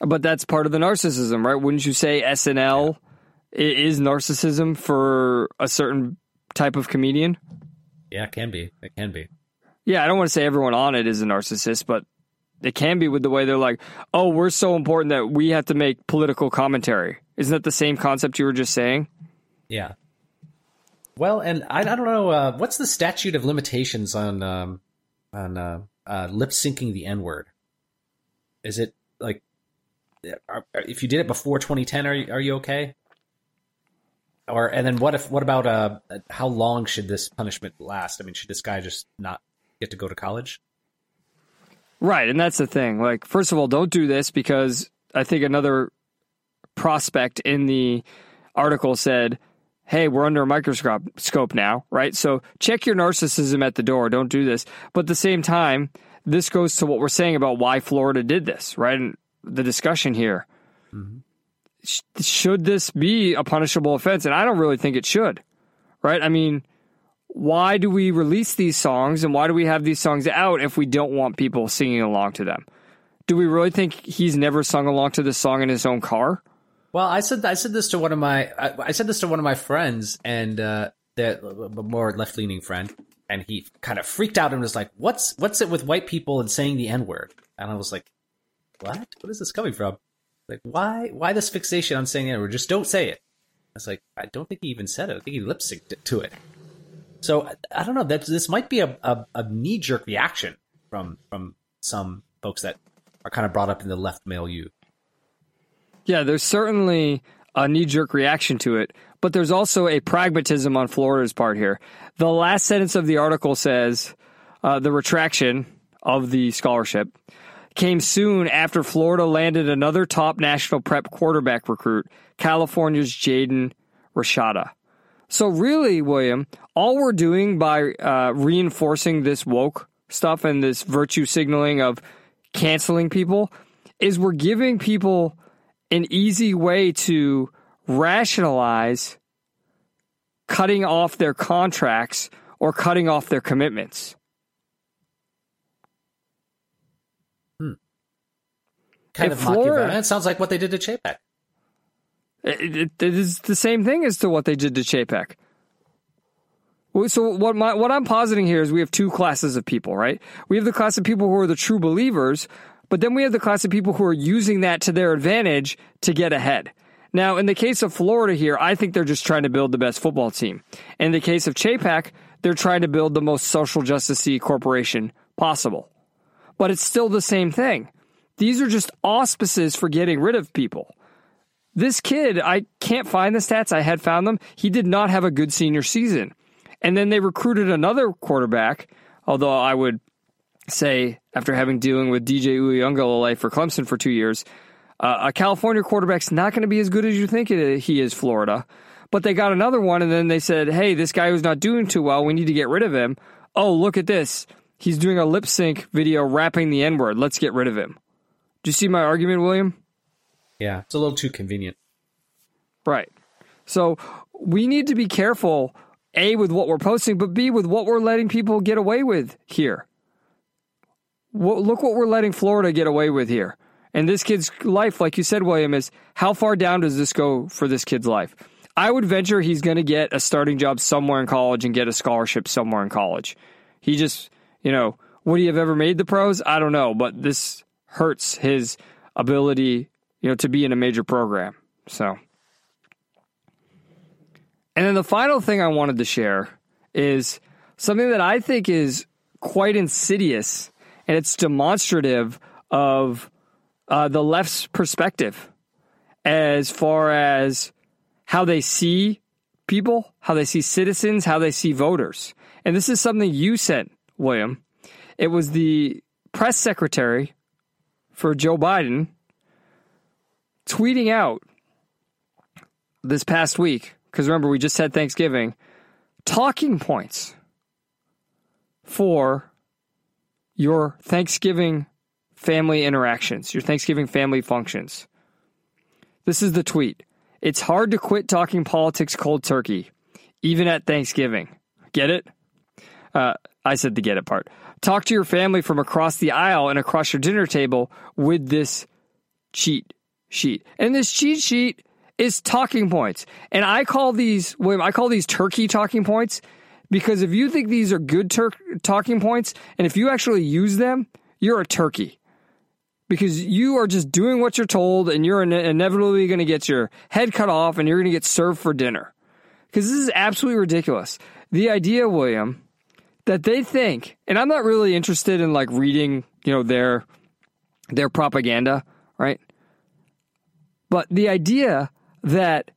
But that's part of the narcissism, right? Wouldn't you say SNL yeah. is narcissism for a certain type of comedian? Yeah, it can be. It can be. Yeah, I don't want to say everyone on it is a narcissist, but it can be with the way they're like, oh, we're so important that we have to make political commentary. Isn't that the same concept you were just saying? Yeah. Well, and I, I don't know uh, what's the statute of limitations on um, on uh, uh, lip syncing the N word. Is it like are, if you did it before 2010, are you, are you okay? Or and then what if what about uh how long should this punishment last? I mean, should this guy just not get to go to college? Right, and that's the thing. Like, first of all, don't do this because I think another prospect in the article said, "Hey, we're under a microscope scope now, right? So check your narcissism at the door. Don't do this." But at the same time, this goes to what we're saying about why Florida did this, right? And the discussion here. Mm-hmm. Should this be a punishable offense? And I don't really think it should, right? I mean, why do we release these songs and why do we have these songs out if we don't want people singing along to them? Do we really think he's never sung along to this song in his own car? Well, I said I said this to one of my I, I said this to one of my friends and uh, the more left leaning friend, and he kind of freaked out and was like, "What's what's it with white people and saying the n word?" And I was like, "What? What is this coming from? Like, why why this fixation on saying the n word? Just don't say it." I was like, I don't think he even said it. I think he lip synced to it. So I, don't know. That this might be a, a, a knee jerk reaction from from some folks that are kind of brought up in the left male milieu. Yeah, there's certainly a knee jerk reaction to it, but there's also a pragmatism on Florida's part here. The last sentence of the article says uh, the retraction of the scholarship came soon after Florida landed another top national prep quarterback recruit, California's Jaden Rashada. So, really, William, all we're doing by uh, reinforcing this woke stuff and this virtue signaling of canceling people is we're giving people an easy way to rationalize cutting off their contracts or cutting off their commitments. Hmm. Kind of Florida, It sounds like what they did to Chapek. Uh, it, it, it is the same thing as to what they did to Chapek. So what my, what I'm positing here is we have two classes of people, right? We have the class of people who are the true believers, but then we have the class of people who are using that to their advantage to get ahead. Now, in the case of Florida here, I think they're just trying to build the best football team. In the case of Chapek, they're trying to build the most social justice corporation possible. But it's still the same thing. These are just auspices for getting rid of people. This kid, I can't find the stats. I had found them. He did not have a good senior season. And then they recruited another quarterback, although I would say, after having dealing with DJ Uiagalelei for Clemson for two years, uh, a California quarterback's not going to be as good as you think it, he is, Florida. But they got another one, and then they said, hey, this guy who's not doing too well, we need to get rid of him. Oh, look at this. He's doing a lip sync video rapping the N word. Let's get rid of him. Do you see my argument, William? Yeah, it's a little too convenient. Right. So we need to be careful a, with what we're posting, but B, with what we're letting people get away with here. Well, look what we're letting Florida get away with here. And this kid's life, like you said, William, is how far down does this go for this kid's life? I would venture he's going to get a starting job somewhere in college and get a scholarship somewhere in college. He just, you know, would he have ever made the pros? I don't know, but this hurts his ability, you know, to be in a major program. So. And then the final thing I wanted to share is something that I think is quite insidious and it's demonstrative of uh, the left's perspective as far as how they see people, how they see citizens, how they see voters. And this is something you sent, William. It was the press secretary for Joe Biden tweeting out this past week because remember, we just had Thanksgiving, talking points for your Thanksgiving family interactions, your Thanksgiving family functions. This is the tweet. It's hard to quit talking politics cold turkey, even at Thanksgiving. Get it? Uh, I said the get it part. Talk to your family from across the aisle and across your dinner table with this cheat sheet. And this cheat sheet is talking points. And I call these, William, I call these turkey talking points because if you think these are good tur- talking points and if you actually use them, you're a turkey. Because you are just doing what you're told and you're inevitably going to get your head cut off and you're going to get served for dinner. Because this is absolutely ridiculous. The idea, William, that they think, and I'm not really interested in like reading, you know, their their propaganda? But the idea that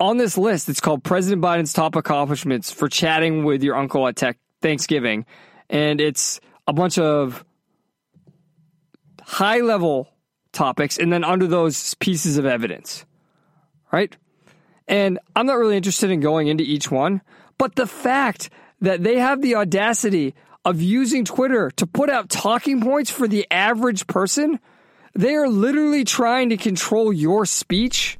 on this list, it's called President Biden's top accomplishments for chatting with your uncle at tech Thanksgiving. And it's a bunch of high level topics and then under those pieces of evidence. Right? And I'm not really interested in going into each one, but the fact that they have the audacity of using Twitter to put out talking points for the average person, they are literally trying to control your speech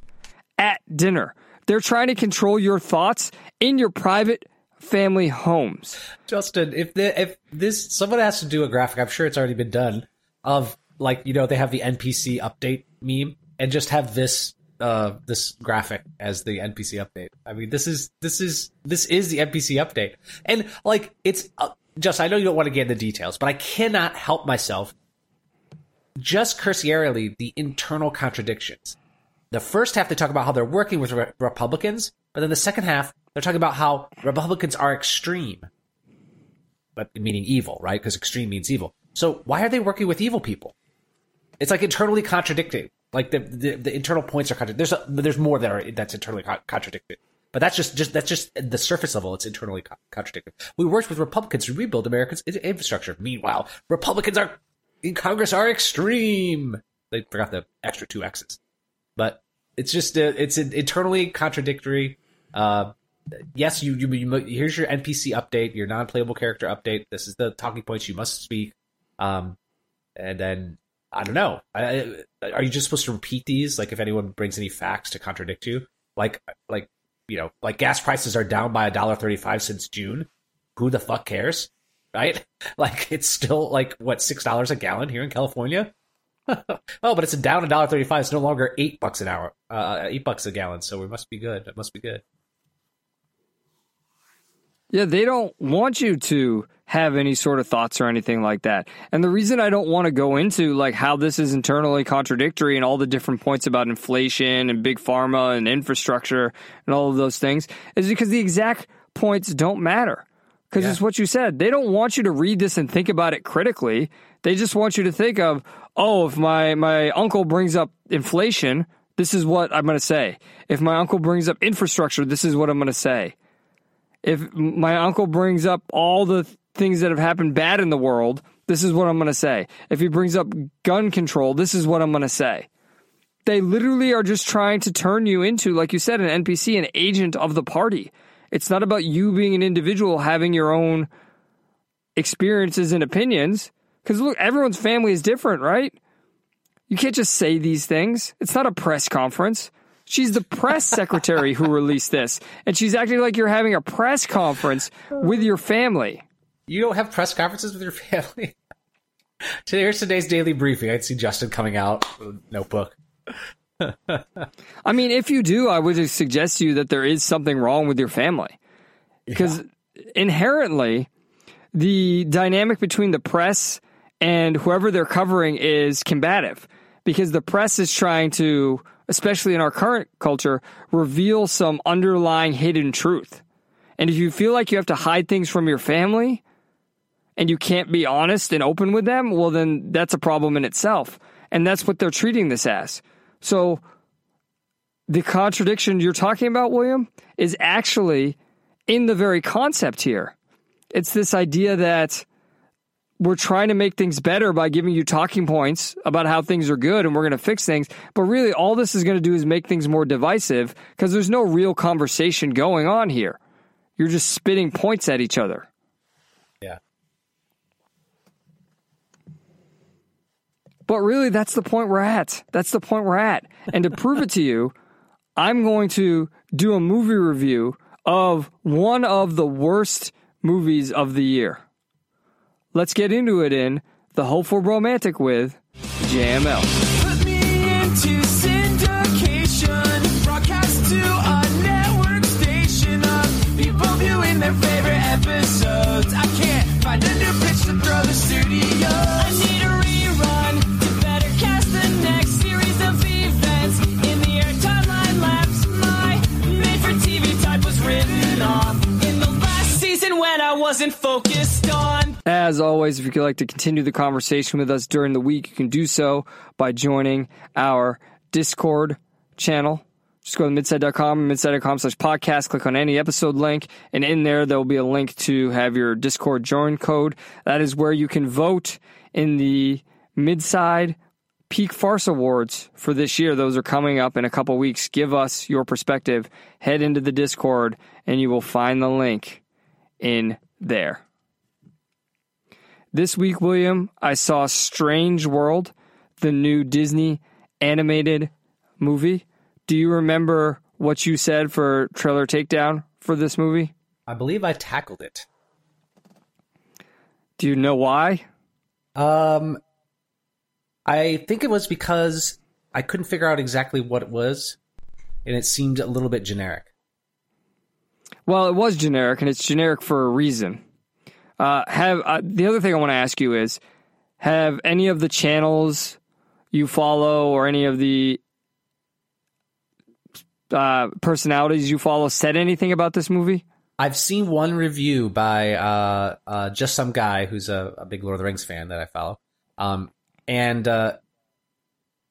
at dinner. They're trying to control your thoughts in your private family homes. Justin, if the, if this someone has to do a graphic, I'm sure it's already been done of like you know they have the NPC update meme and just have this uh this graphic as the NPC update. I mean, this is this is this is the NPC update, and like it's uh, just I know you don't want to get into details, but I cannot help myself just cursorily the internal contradictions. The first half they talk about how they're working with re- Republicans, but then the second half they're talking about how Republicans are extreme, but meaning evil, right? Because extreme means evil. So why are they working with evil people? It's like internally contradicting. Like the the, the internal points are contradicted. There's a, there's more that are that's internally co- contradicted. But that's just, just that's just the surface level. It's internally co- contradicted. We worked with Republicans to rebuild America's infrastructure. Meanwhile, Republicans are in Congress are extreme. They forgot the extra two X's, but it's just uh, it's internally contradictory. Uh, yes, you, you, you here's your NPC update, your non-playable character update. This is the talking points you must speak. Um, and then I don't know. I, are you just supposed to repeat these? Like if anyone brings any facts to contradict you, like like you know, like gas prices are down by a dollar thirty-five since June. Who the fuck cares? Right? *laughs* Like it's still like what six dollars a gallon here in California. *laughs* oh, but it's down a dollar thirty-five. It's no longer eight bucks an hour, uh, eight bucks a gallon. So we must be good. It must be good. Yeah, they don't want you to have any sort of thoughts or anything like that. And the reason I don't want to go into like how this is internally contradictory and all the different points about inflation and big pharma and infrastructure and all of those things is because the exact points don't matter. Because yeah. it's what you said. They don't want you to read this and think about it critically. They just want you to think of, oh, if my, my uncle brings up inflation, this is what I'm going to say. If my uncle brings up infrastructure, this is what I'm going to say. If my uncle brings up all the things that have happened bad in the world, this is what I'm going to say. If he brings up gun control, this is what I'm going to say. They literally are just trying to turn you into, like you said, an NPC, an agent of the party. It's not about you being an individual having your own experiences and opinions. Because look, everyone's family is different, right? You can't just say these things. It's not a press conference. She's the press *laughs* secretary who released this, and she's acting like you're having a press conference with your family. You don't have press conferences with your family. *laughs* Today, Here's today's daily briefing. I'd see Justin coming out with a notebook. I mean, if you do, I would suggest to you that there is something wrong with your family. Because yeah. inherently, the dynamic between the press and whoever they're covering is combative. Because the press is trying to, especially in our current culture, reveal some underlying hidden truth. And if you feel like you have to hide things from your family and you can't be honest and open with them, well, then that's a problem in itself. And that's what they're treating this as. So the contradiction you're talking about, William, is actually in the very concept here. It's this idea that we're trying to make things better by giving you talking points about how things are good and we're going to fix things. But really, all this is going to do is make things more divisive because there's no real conversation going on here. You're just spitting points at each other. But really, that's the point we're at. That's the point we're at. And to prove it to you, I'm going to do a movie review of one of the worst movies of the year. Let's get into it in The Hopeful Romantic with JML. episodes. I can't find a new wasn't focused on. As always, if you'd like to continue the conversation with us during the week, you can do so by joining our Discord channel. Just go to midside.com midside.com slash podcast, click on any episode link, and in there, there will be a link to have your Discord join code. That is where you can vote in the Midside Peak Farce Awards for this year. Those are coming up in a couple weeks. Give us your perspective. Head into the Discord, and you will find the link in there. This week, William, I saw Strange World, the new Disney animated movie. Do you remember what you said for trailer takedown for this movie? I believe I tackled it. Do you know why? Um, I think it was because I couldn't figure out exactly what it was, and it seemed a little bit generic. Well, it was generic, and it's generic for a reason. Uh, have uh, the other thing I want to ask you is: Have any of the channels you follow or any of the uh, personalities you follow said anything about this movie? I've seen one review by uh, uh, just some guy who's a, a, big Lord of the Rings fan that I follow, um, and uh,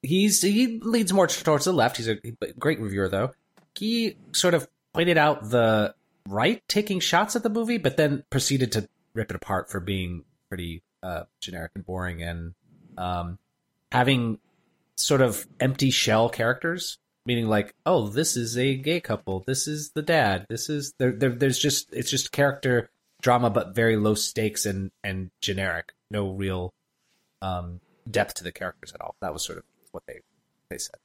he's he leads more towards the left. He's a great reviewer, though. He sort of pointed out the right taking shots at the movie, but then proceeded to rip it apart for being pretty uh, generic and boring and um, having sort of empty shell characters meaning like oh this is a gay couple. This is the dad. This is there, there there's just it's just character drama but very low stakes and and generic. No real um depth to the characters at all. That was sort of what they they said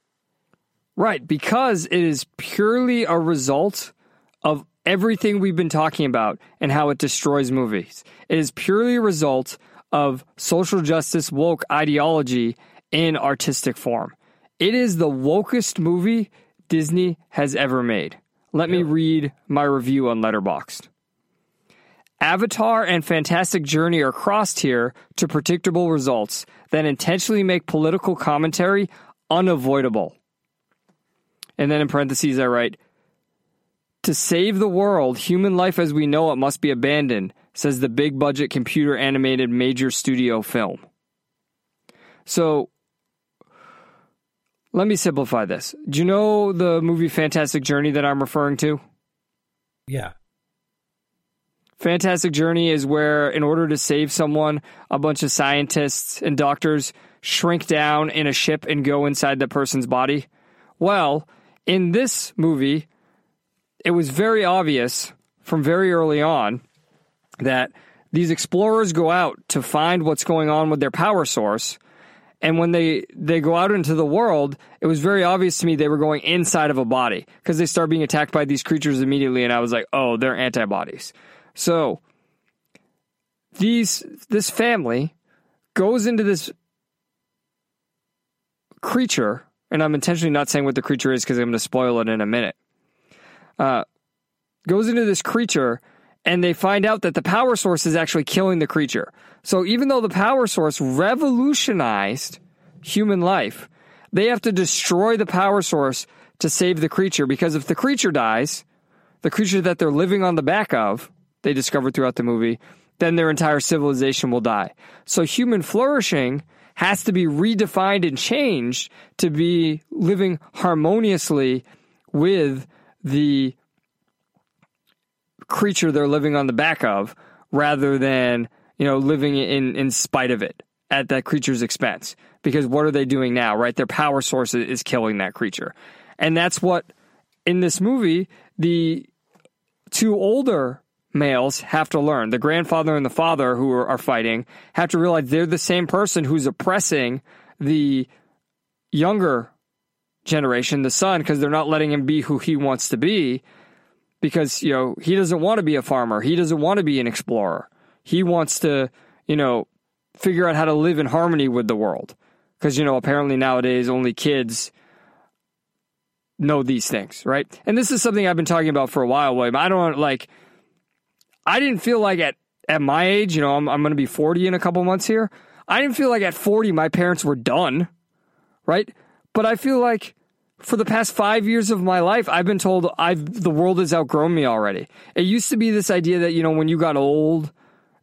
right because it is purely a result of everything we've been talking about and how it destroys movies it is purely a result of social justice woke ideology in artistic form it is the wokest movie Disney has ever made. Let me read my review on Letterboxd. Avatar and Fantastic Journey are crossed here to predictable results that intentionally make political commentary unavoidable. And then in parentheses, I write, To save the world, human life as we know it must be abandoned, says the big budget computer animated major studio film. So let me simplify this. Do you know the movie Fantastic Journey that I'm referring to? Yeah. Fantastic Journey is where, in order to save someone, a bunch of scientists and doctors shrink down in a ship and go inside the person's body. Well, in this movie, it was very obvious from very early on that these explorers go out to find what's going on with their power source and when they they go out into the world, it was very obvious to me they were going inside of a body because they start being attacked by these creatures immediately, and I was like, oh, they're antibodies. So these this family goes into this creature, and I'm intentionally not saying what the creature is because I'm going to spoil it in a minute. Uh, goes into this creature, and they find out that the power source is actually killing the creature. So even though the power source revolutionized human life, they have to destroy the power source to save the creature because if the creature dies, the creature that they're living on the back of, they discover throughout the movie, then their entire civilization will die. So human flourishing has to be redefined and changed to be living harmoniously with the creature they're living on the back of rather than you know, living in, in spite of it at that creature's expense. Because what are they doing now, right? Their power source is killing that creature. And that's what, in this movie, the two older males have to learn. The grandfather and the father who are, fighting have to realize they're the same person who's oppressing the younger generation, the son, because they're not letting him be who he wants to be because, you know, he doesn't want to be a farmer. He doesn't want to be an explorer. He wants to, you know, figure out how to live in harmony with the world. Because, you know, apparently nowadays only kids know these things, right? And this is something I've been talking about for a while, William. I don't like, I didn't feel like at, at my age, you know, I'm, I'm going to be 40 in a couple months here. I didn't feel like at 40 my parents were done, right? But I feel like for the past five years of my life, I've been told I've the world has outgrown me already. It used to be this idea that you know when you got old,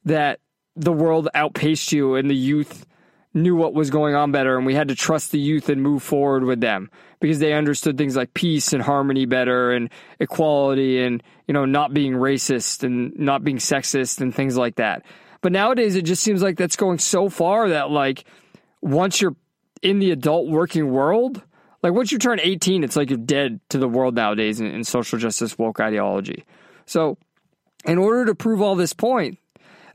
that the world outpaced you and the youth knew what was going on better and we had to trust the youth and move forward with them because they understood things like peace and harmony better and equality and you know not being racist and not being sexist and things like that but nowadays it just seems like that's going so far that like once you're in the adult working world like once you turn 18 it's like you're dead to the world nowadays in, in social justice woke ideology so in order to prove all this point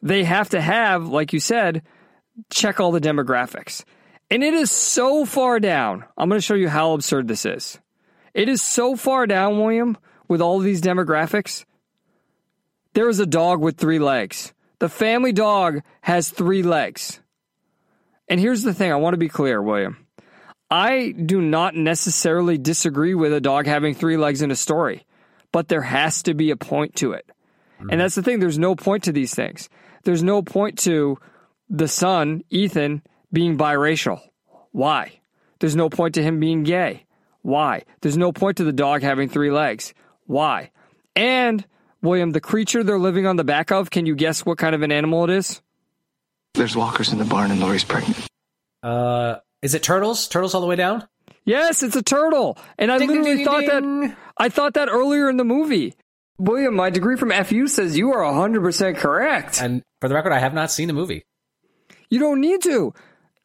they have to have, like you said, check all the demographics. And it is so far down. I'm going to show you how absurd this is. It is so far down, William, with all these demographics, there is a dog with three legs. The family dog has three legs. And here's the thing I want to be clear, William. I do not necessarily disagree with a dog having three legs in a story, but there has to be a point to it. Mm-hmm. And that's the thing. There's no point to these things. There's no point to the son, Ethan, being biracial. Why? There's no point to him being gay. Why? There's no point to the dog having three legs. Why? And, William, the creature they're living on the back of, can you guess what kind of an animal it is? There's walkers in the barn and Lori's pregnant. Uh, is it turtles? Turtles all the way down? Yes, it's a turtle. And I ding, literally ding, thought ding. that I thought that earlier in the movie. William, my degree from FU says you are 100% correct. And for the record, I have not seen the movie. You don't need to.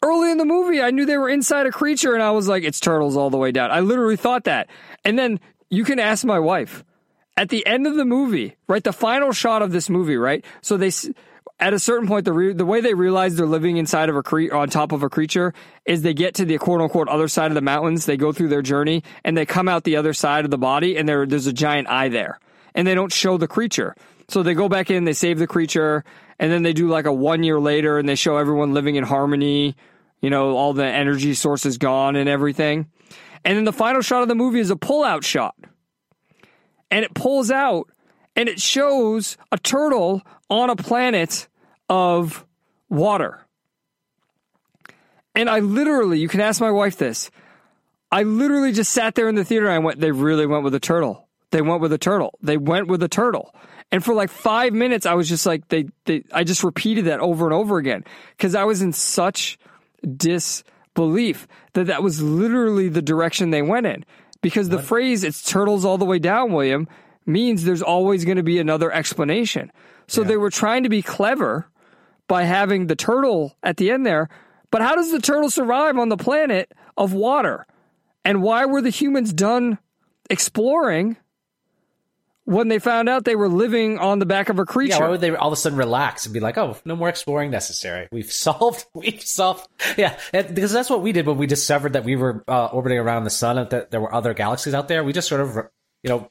Early in the movie, I knew they were inside a creature and I was like, it's turtles all the way down. I literally thought that. And then you can ask my wife. At the end of the movie, right? The final shot of this movie, right? So they at a certain point, the re- the way they realize they're living inside of a cre- on top of a creature is they get to the quote unquote other side of the mountains. They go through their journey and they come out the other side of the body, and there there's a giant eye there, and they don't show the creature. So they go back in, they save the creature, and then they do like a one year later, and they show everyone living in harmony. You know, all the energy sources gone and everything. And then the final shot of the movie is a pullout shot, and it pulls out, and it shows a turtle on a planet of water. And I literally, you can ask my wife this. I literally just sat there in the theater and I went, they really went with a turtle. They went with a turtle. They went with a turtle. And for like five minutes, I was just like, they, they, I just repeated that over and over again because I was in such disbelief that that was literally the direction they went in. Because the what? phrase, it's turtles all the way down, William, means there's always going to be another explanation. So yeah. they were trying to be clever by having the turtle at the end there. But how does the turtle survive on the planet of water? And why were the humans done exploring when they found out they were living on the back of a creature? Yeah, why would they all of a sudden relax and be like, "Oh, no more exploring necessary. We've *laughs* solved. We've solved." Yeah, because that's what we did when we discovered that we were uh, orbiting around the sun and that there were other galaxies out there. We just sort of, you know,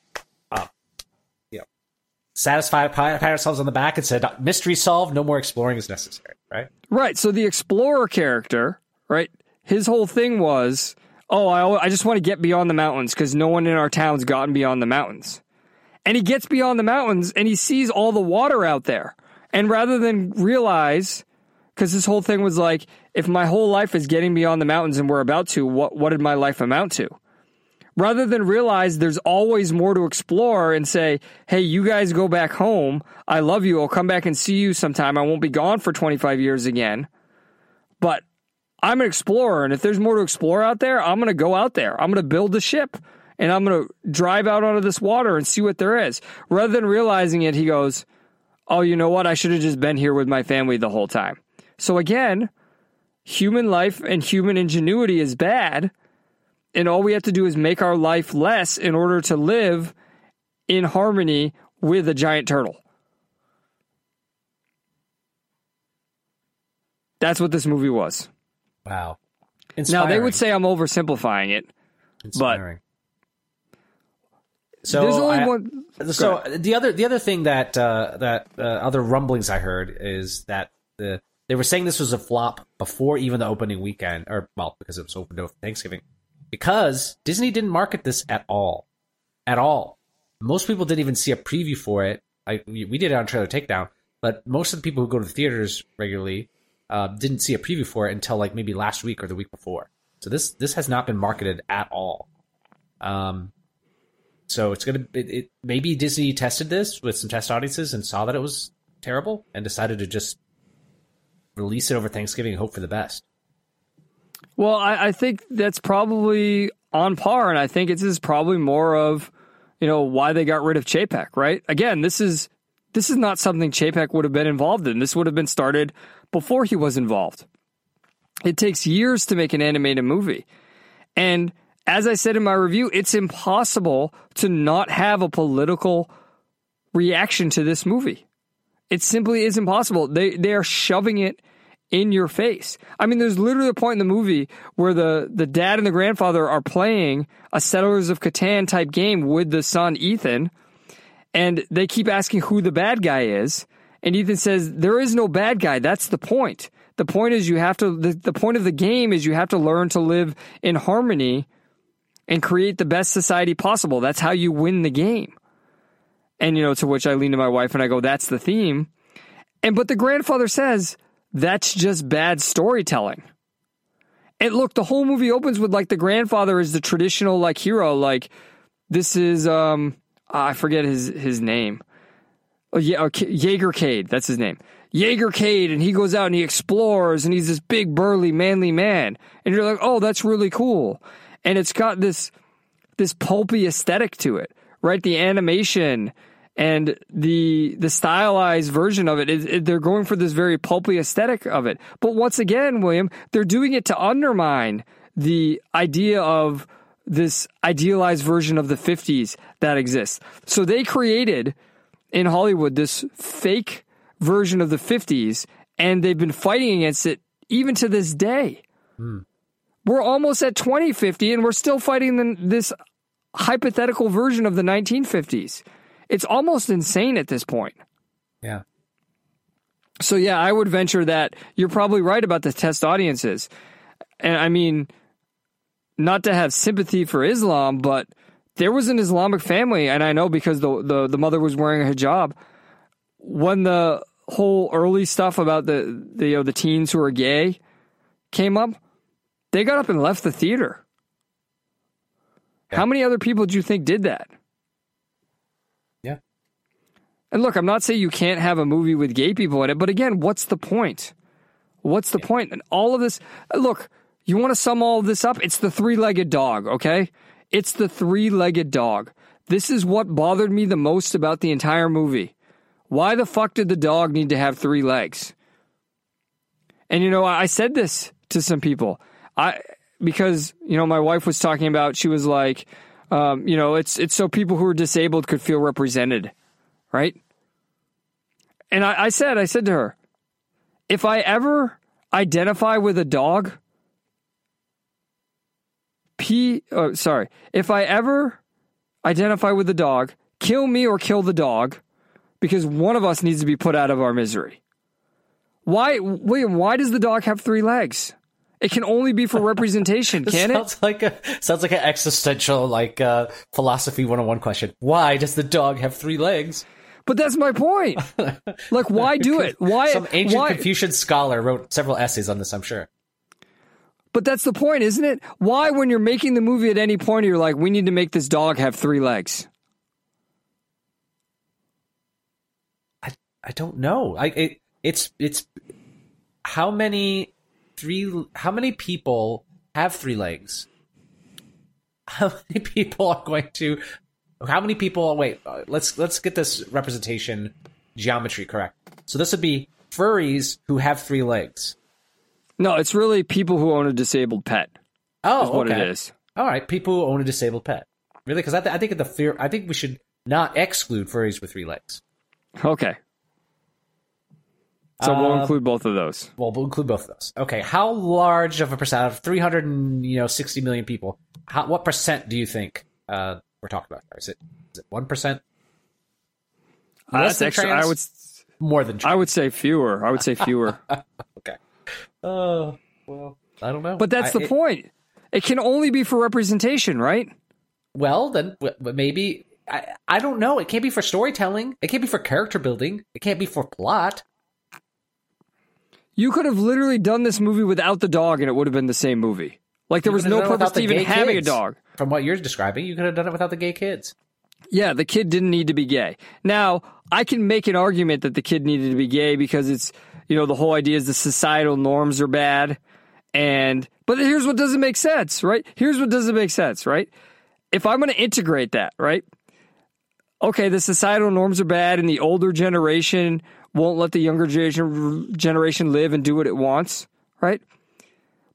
satisfied, pat ourselves on the back and said, mystery solved, no more exploring is necessary, right? Right. So the explorer character, right, his whole thing was, oh, I, I just want to get beyond the mountains because no one in our town's gotten beyond the mountains. And he gets beyond the mountains and he sees all the water out there. And rather than realize, because this whole thing was like, if my whole life is getting beyond the mountains and we're about to, what, what did my life amount to? rather than realize there's always more to explore and say, hey, you guys go back home. I love you. I'll come back and see you sometime. I won't be gone for 25 years again. But I'm an explorer. And if there's more to explore out there, I'm going to go out there. I'm going to build the ship and I'm going to drive out onto this water and see what there is. Rather than realizing it, he goes, oh, you know what? I should have just been here with my family the whole time. So again, human life and human ingenuity is bad and all we have to do is make our life less in order to live in harmony with a giant turtle. That's what this movie was. Wow. Inspiring. Now they would say I'm oversimplifying it, Inspiring. So there's only I, one. So the other the other thing that uh, that uh, other rumblings I heard is that the they were saying this was a flop before even the opening weekend, or well, because it was open to Thanksgiving because Disney didn't market this at all, at all. Most people didn't even see a preview for it. I, we did it on Trailer Takedown, but most of the people who go to the theaters regularly uh, didn't see a preview for it until like maybe last week or the week before. So this this has not been marketed at all. Um, so it's gonna it, it maybe Disney tested this with some test audiences and saw that it was terrible and decided to just release it over Thanksgiving and hope for the best. Well, I, I think that's probably on par, and I think this is probably more of you know why they got rid of Chapek, right? Again, this is this is not something Chapek would have been involved in. This would have been started before he was involved. It takes years to make an animated movie. And as I said in my review, it's impossible to not have a political reaction to this movie. It simply is impossible. They they are shoving it in your face. I mean, there's literally a point in the movie where the, the dad and the grandfather are playing a Settlers of Catan type game with the son, Ethan. And they keep asking who the bad guy is. And Ethan says, There is no bad guy. That's the point. The point is you have to, the, the point of the game is you have to learn to live in harmony and create the best society possible. That's how you win the game. And, you know, to which I lean to my wife and I go, That's the theme. And, but the grandfather says, That's just bad storytelling. And look, the whole movie opens with like the grandfather is the traditional like hero. Like, this is, um, I forget his, his name. Oh, yeah, Jaeger Clade. That's his name. Jaeger Clade. And he goes out and he explores and he's this big, burly, manly man. And you're like, oh, that's really cool. And it's got this, this pulpy aesthetic to it, right? The animation and the the stylized version of it, it, it, they're going for this very pulpy aesthetic of it. But once again, William, they're doing it to undermine the idea of this idealized version of the 50s that exists. So they created in Hollywood this fake version of the 50s, and they've been fighting against it even to this day. Mm. We're almost at 2050, and we're still fighting the, this hypothetical version of the 1950s. It's almost insane at this point. Yeah. So, yeah, I would venture that you're probably right about the test audiences. And I mean, not to have sympathy for Islam, but there was an Islamic family, and I know because the, the, the mother was wearing a hijab. When the whole early stuff about the, the you know the teens who are gay came up, they got up and left the theater. Yeah. How many other people do you think did that? Yeah. And look, I'm not saying you can't have a movie with gay people in it, but again, what's the point? What's the yeah. point? And all of this, uh, look, you want to sum all of this up? It's the three legged dog, okay? It's the three legged dog. This is what bothered me the most about the entire movie. Why the fuck did the dog need to have three legs? And you know, I said this to some people. I because you know my wife was talking about. She was like, um, you know, it's it's so people who are disabled could feel represented, right? And I, I said, I said to her, if I ever identify with a dog, P, oh, sorry, if I ever identify with the dog, kill me or kill the dog, because one of us needs to be put out of our misery. Why, William? Why does the dog have three legs? It can only be for representation, *laughs* can sounds it? Like a, sounds like an existential, like uh, philosophy 101 question. Why does the dog have three legs? But that's my point. *laughs* like, why do it? Why? Some ancient why? Confucian scholar wrote several essays on this. I'm sure. But that's the point, isn't it? Why, when you're making the movie at any point, you're like, we need to make this dog have three legs? I I don't know. I it, it's it's how many three how many people have three legs? *laughs* How many people are going to? How many people? Wait, uh, let's let's get this representation geometry correct. So this would be furries who have three legs. No, it's really people who own a disabled pet. Oh, is what okay. it is. All right, people who own a disabled pet. Really? Because I, th- I think the fear. I think we should not exclude furries with three legs. Okay. So we'll Um, include both of those. Well, we'll include both of those. Okay, how large of a percent of three hundred and you know sixty million people? How, what percent do you think uh, we're talking about? Is it is it one percent? Uh, that's than actually, trans? I would, More than I would say fewer. I would say fewer. *laughs* okay. Oh well, I don't know. but that's I- the it- point. It can only be for representation, right? Well, then maybe I, I don't know. It can't be for storytelling. It can't be for character building. It can't be for plot. You could have literally done this movie without the dog, and it would have been the same movie. Like there was no purpose to even having kids. a dog. From what you're describing, you could have done it without the gay kids. Yeah, the kid didn't need to be gay. Now, I can make an argument that the kid needed to be gay because it's, you know, the whole idea is the societal norms are bad. And, but here's what doesn't make sense, right? Here's what doesn't make sense, right? If I'm going to integrate that, right? Okay, the societal norms are bad and the older generation won't let the younger generation, live and do what it wants, right?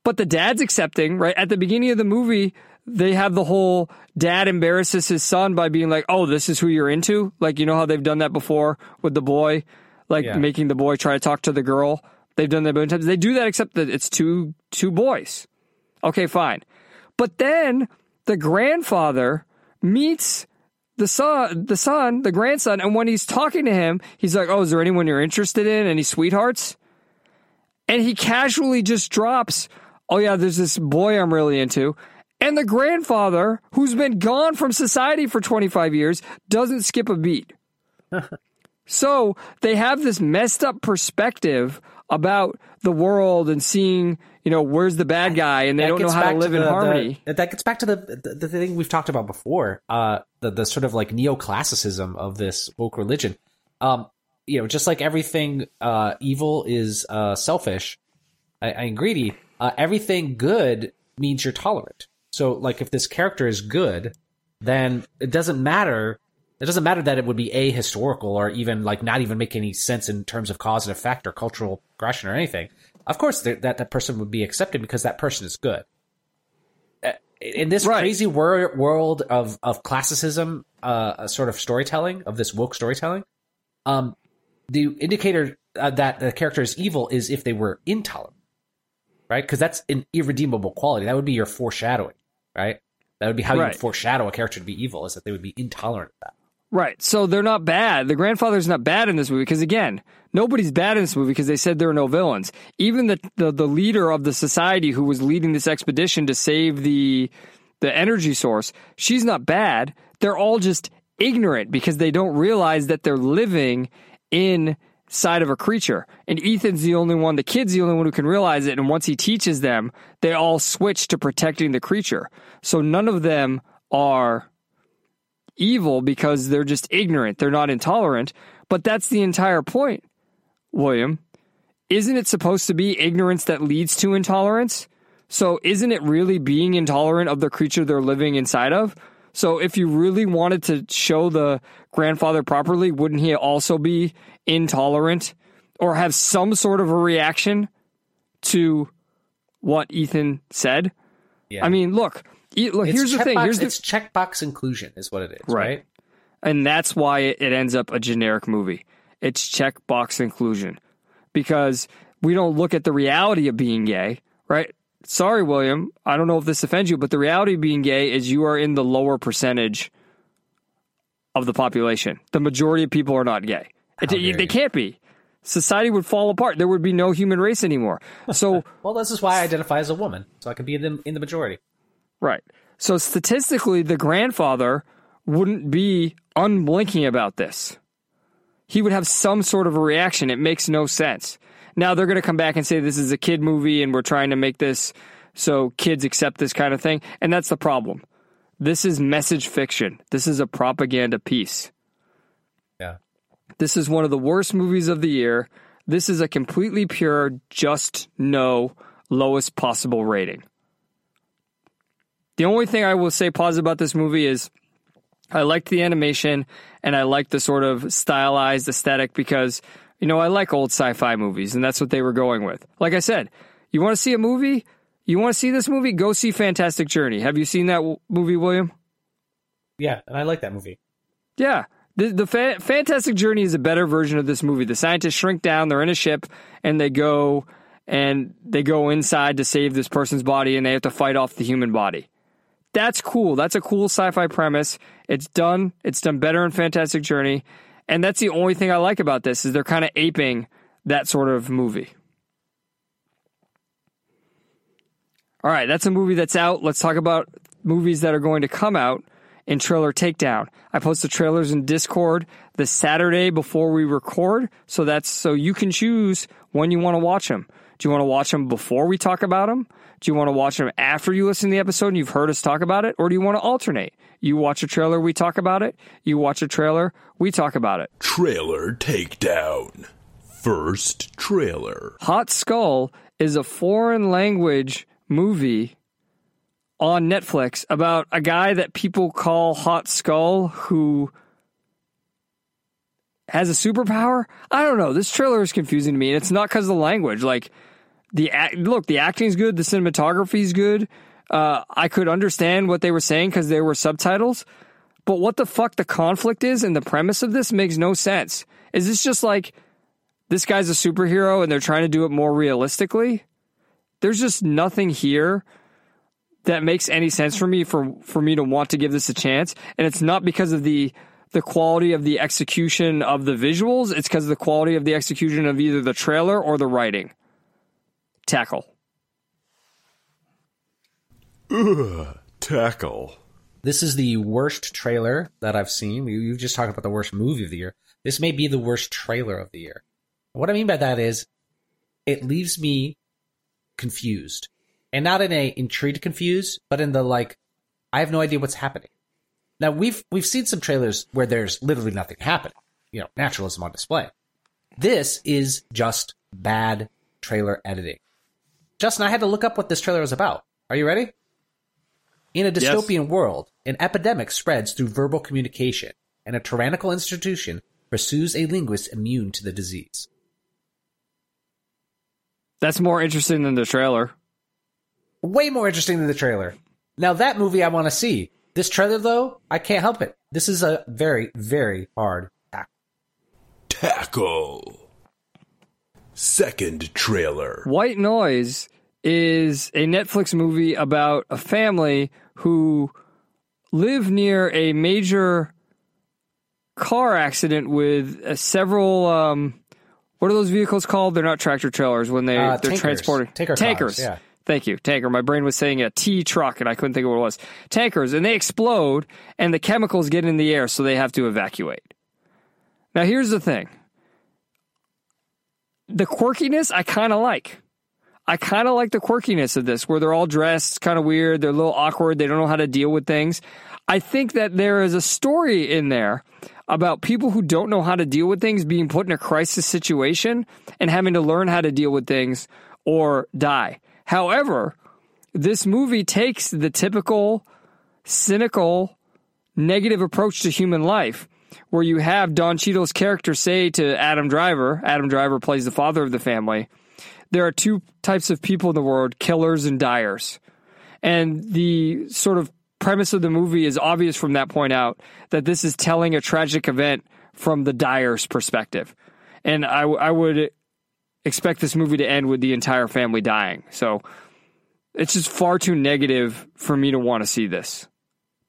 But the dad's accepting, right? At the beginning of the movie, they have the whole dad embarrasses his son by being like, "Oh, this is who you're into." Like you know how they've done that before with the boy, like Yeah. making the boy try to talk to the girl. They've done that a million times. They do that except that it's two two boys. Okay, fine. But then the grandfather meets the son, the son, the grandson, and when he's talking to him, he's like, "Oh, is there anyone you're interested in? Any sweethearts?" And he casually just drops, "Oh yeah, there's this boy I'm really into." And the grandfather, who's been gone from society for 25 years, doesn't skip a beat. *laughs* so they have this messed up perspective about the world and seeing, you know, where's the bad guy, and they don't know how to live in the- harmony. the- that gets back to the, the the thing we've talked about before. Uh, the the sort of like neoclassicism of this woke religion. Um, you know, just like everything uh, evil is uh, selfish I- and greedy, uh, everything good means you're tolerant. So, like, if this character is good, then it doesn't matter. It doesn't matter that it would be ahistorical or even like not even make any sense in terms of cause and effect or cultural progression or anything. Of course, that that person would be accepted because that person is good. Uh, In this Right. crazy wor- world of of classicism, uh, sort of storytelling of this woke storytelling, um, the indicator uh, that the character is evil is if they were intolerant, right? Because that's an irredeemable quality. That would be your foreshadowing, right? That would be how you Right. would foreshadow a character to be evil, is that they would be intolerant of that. Right. So they're not bad. The grandfather's not bad in this movie because again, nobody's bad in this movie because they said there are no villains. Even the, the the leader of the society who was leading this expedition to save the the energy source, she's not bad. They're all just ignorant because they don't realize that they're living inside of a creature. And Ethan's the only one, the kid's the only one who can realize it. And once he teaches them, they all switch to protecting the creature. So none of them are evil because they're just ignorant. They're not intolerant. But that's the entire point, William. Isn't it supposed to be ignorance that leads to intolerance? So isn't it really being intolerant of the creature they're living inside of? So if you really wanted to show the grandfather properly, wouldn't he also be intolerant or have some sort of a reaction to what Ethan said? Yeah. I mean, look, look It's here's the thing. checkbox- Here's the, it's checkbox inclusion, is what it is, Right. right? and that's why it, it ends up a generic movie. It's checkbox inclusion because we don't look at the reality of being gay, right? Sorry, William. I don't know if this offends you, but the reality of being gay is you are in the lower percentage of the population. The majority of people are not gay. It, they you. can't be. Society would fall apart. There would be no human race anymore. So *laughs* Well, this is why I identify as a woman, so I can be in the, in the majority. Right. So statistically, the grandfather wouldn't be unblinking about this. He would have some sort of a reaction. It makes no sense. Now they're going to come back and say this is a kid movie and we're trying to make this so kids accept this kind of thing. And that's the problem. This is message fiction. This is a propaganda piece. Yeah. This is one of the worst movies of the year. This is a completely pure, just no, lowest possible rating. The only thing I will say positive about this movie is I liked the animation and I liked the sort of stylized aesthetic because, you know, I like old sci fi movies and that's what they were going with. Like I said, you want to see a movie? You want to see this movie? Go see Fantastic Journey. Have you seen that w- movie, William? Yeah, and I like that movie. Yeah. The, the fa- Fantastic Journey is a better version of this movie. The scientists shrink down, they're in a ship, and they go and they go inside to save this person's body and they have to fight off the human body. That's cool. That's a cool sci-fi premise. It's done. It's done better in Fantastic Journey. And that's the only thing I like about this is they're kind of aping that sort of movie. All right, that's a movie that's out. Let's talk about movies that are going to come out in trailer takedown. I post the trailers in Discord the Saturday before we record, so that's so you can choose when you want to watch them. Do you want to watch them before we talk about them? Do you want to watch them after you listen to the episode and you've heard us talk about it, or do you want to alternate? You watch a trailer, we talk about it. You watch a trailer, we talk about it. Trailer Takedown. First trailer. Hot Skull is a foreign language movie on Netflix about a guy that people call Hot Skull who has a superpower. I don't know. This trailer is confusing to me, and it's not because of the language. Like the act, look, the acting's good, the cinematography's good. Uh, I could understand what they were saying because there were subtitles, but what the fuck the conflict is and the premise of this makes no sense. Is this just like this guy's a superhero and they're trying to do it more realistically? There's just nothing here that makes any sense for me for for me to want to give this a chance, and it's not because of the the quality of the execution of the visuals. It's because of the quality of the execution of either the trailer or the writing. Tackle. Ugh, tackle. This is the worst trailer that I've seen. You, you just talked about the worst movie of the year. This may be the worst trailer of the year. What I mean by that is, it leaves me confused, and not in a intrigued confused, but in the like, I have no idea what's happening. Now we've we've seen some trailers where there's literally nothing happening. You know, naturalism on display. This is just bad trailer editing. Justin, I had to look up what this trailer is about. Are you ready? In a dystopian world, an epidemic spreads through verbal communication, and a tyrannical institution pursues a linguist immune to the disease. That's more interesting than the trailer. Way more interesting than the trailer. Now that movie I want to see. This trailer though, I can't help it. This is a very, very hard tackle. Tackle. Second trailer. White Noise is a Netflix movie about a family who live near a major car accident with uh, several. Um, what are those vehicles called? They're not tractor trailers when they Uh, they're tankers. transporting Tanker cars, tankers. yeah. Thank you, tanker. My brain was saying a T truck, and I couldn't think of what it was. Tankers, and they explode, and the chemicals get in the air, so they have to evacuate. Now, here's the thing: the quirkiness I kind of like. I kind of like the quirkiness of this, where they're all dressed kind of weird, they're a little awkward, they don't know how to deal with things. I think that there is a story in there about people who don't know how to deal with things being put in a crisis situation and having to learn how to deal with things or die. However, this movie takes the typical cynical negative approach to human life where you have Don Cheadle's character say to Adam Driver, Adam Driver plays the father of the family, there are two types of people in the world, killers and dyers. And the sort of premise of the movie is obvious from that point out that this is telling a tragic event from the dyer's perspective. And I, I would expect this movie to end with the entire family dying. So it's just far too negative for me to want to see this.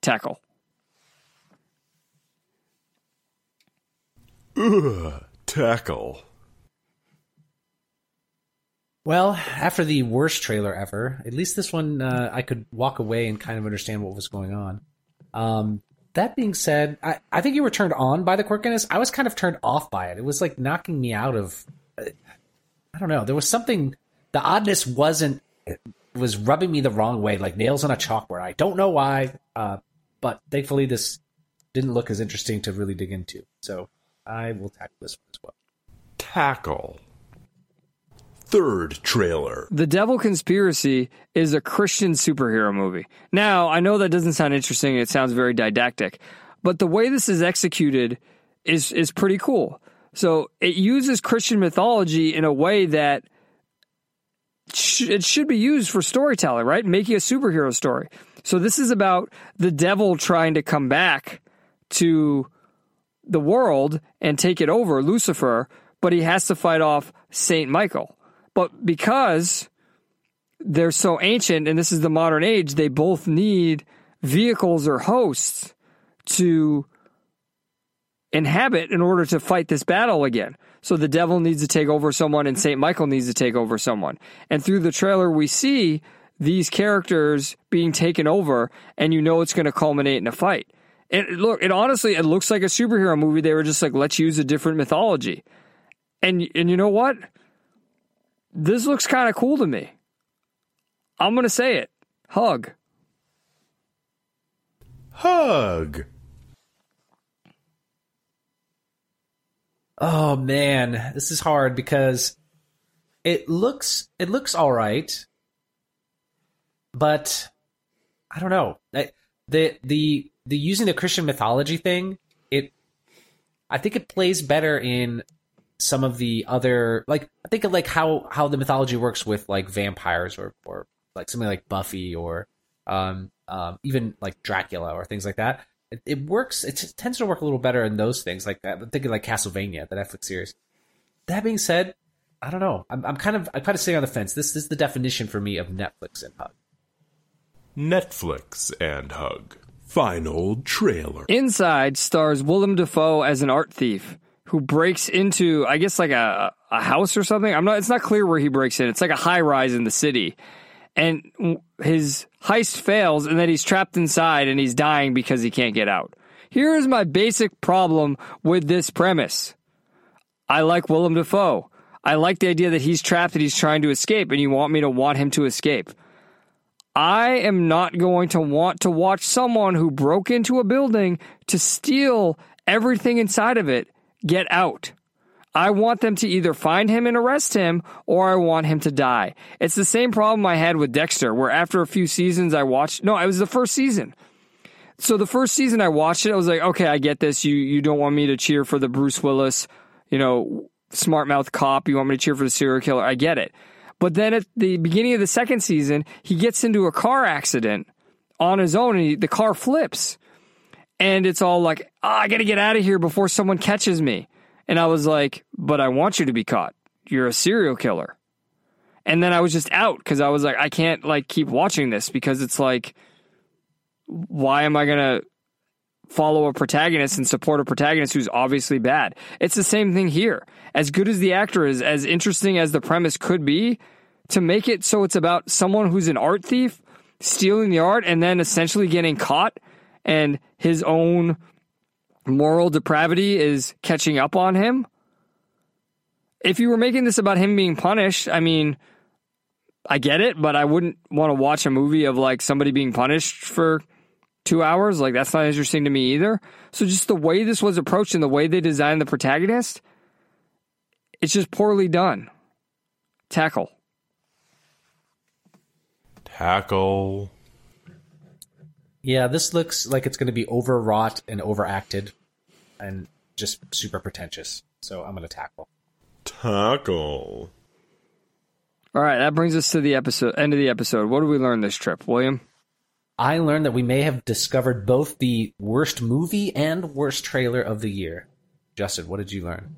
Tackle. Ugh, tackle. Well, after the worst trailer ever, at least this one uh, I could walk away and kind of understand what was going on. Um, that being said, I, I think you were turned on by the quirkiness. I was kind of turned off by it. It was like knocking me out of. uh, I don't know. There was something. The oddness wasn't. Was rubbing me the wrong way, like nails on a chalkboard. I don't know why, uh, but thankfully this didn't look as interesting to really dig into. So I will tackle this one as well. Tackle. Third trailer. The Devil Conspiracy is a Christian superhero movie. Now, I know that doesn't sound interesting, it sounds very didactic, but the way this is executed is is pretty cool. So, it uses Christian mythology in a way that sh- it should be used for storytelling, right? Making a superhero story. So, this is about the devil trying to come back to the world and take it over, Lucifer, but he has to fight off Saint Michael. But because they're so ancient and this is the modern age, they both need vehicles or hosts to inhabit in order to fight this battle again. So the devil needs to take over someone and St. Michael needs to take over someone. And through the trailer, we see these characters being taken over and you know it's going to culminate in a fight. And look, it honestly, it looks like a superhero movie. They were just like, let's use a different mythology. And, and you know what? This looks kind of cool to me. I'm going to say it. Hug. Hug. Oh man, this is hard because it looks it looks all right, but I don't know. I, the the the using the Christian mythology thing, it I think it plays better in some of the other like I think of like how how the mythology works with like vampires or or like something like Buffy or um um even like Dracula or things like that. It, it works. It tends to work a little better in those things. Like. I'm thinking like Castlevania, the Netflix series. That being said, I don't know. I'm, I'm kind of I'm kind of sitting on the fence. This, this is the definition for me of Netflix and Hug. Netflix and Hug. Final trailer. Inside stars Willem Dafoe as an art thief who breaks into, I guess, like a, a house or something. I'm not. It's not clear where he breaks in. It's like a high rise in the city, and his heist fails, and then he's trapped inside and he's dying because he can't get out. Here is my basic problem with this premise. I like Willem Dafoe. I like the idea that he's trapped and he's trying to escape, and you want me to want him to escape. I am not going to want to watch someone who broke into a building to steal everything inside of it get out. I want them to either find him and arrest him or I want him to die. It's the same problem I had with Dexter, where after a few seasons I watched, no, it was the first season. So the first season I watched it, I was like, okay, I get this. You, you don't want me to cheer for the Bruce Willis, you know, smart mouth cop. You want me to cheer for the serial killer. I get it. But then at the beginning of the second season, he gets into a car accident on his own and he, the car flips. And it's all like, oh, I got to get out of here before someone catches me. And I was like, but I want you to be caught. You're a serial killer. And then I was just out because I was like, I can't like keep watching this because it's like, why am I going to follow a protagonist and support a protagonist who's obviously bad. It's the same thing here. As good as the actor is, as interesting as the premise could be, to make it so it's about someone who's an art thief stealing the art and then essentially getting caught and his own moral depravity is catching up on him. If you were making this about him being punished, I mean, I get it, but I wouldn't want to watch a movie of like somebody being punished for two hours. Like, that's not interesting to me either. So, just the way this was approached and the way they designed the protagonist, it's just poorly done. Tackle. Tackle. Yeah, this looks like it's going to be overwrought and overacted and just super pretentious. So I'm going to tackle. Tackle. All right, that brings us to the episode end of the episode. What did we learn this trip, William? I learned that we may have discovered both the worst movie and worst trailer of the year. Justin, what did you learn?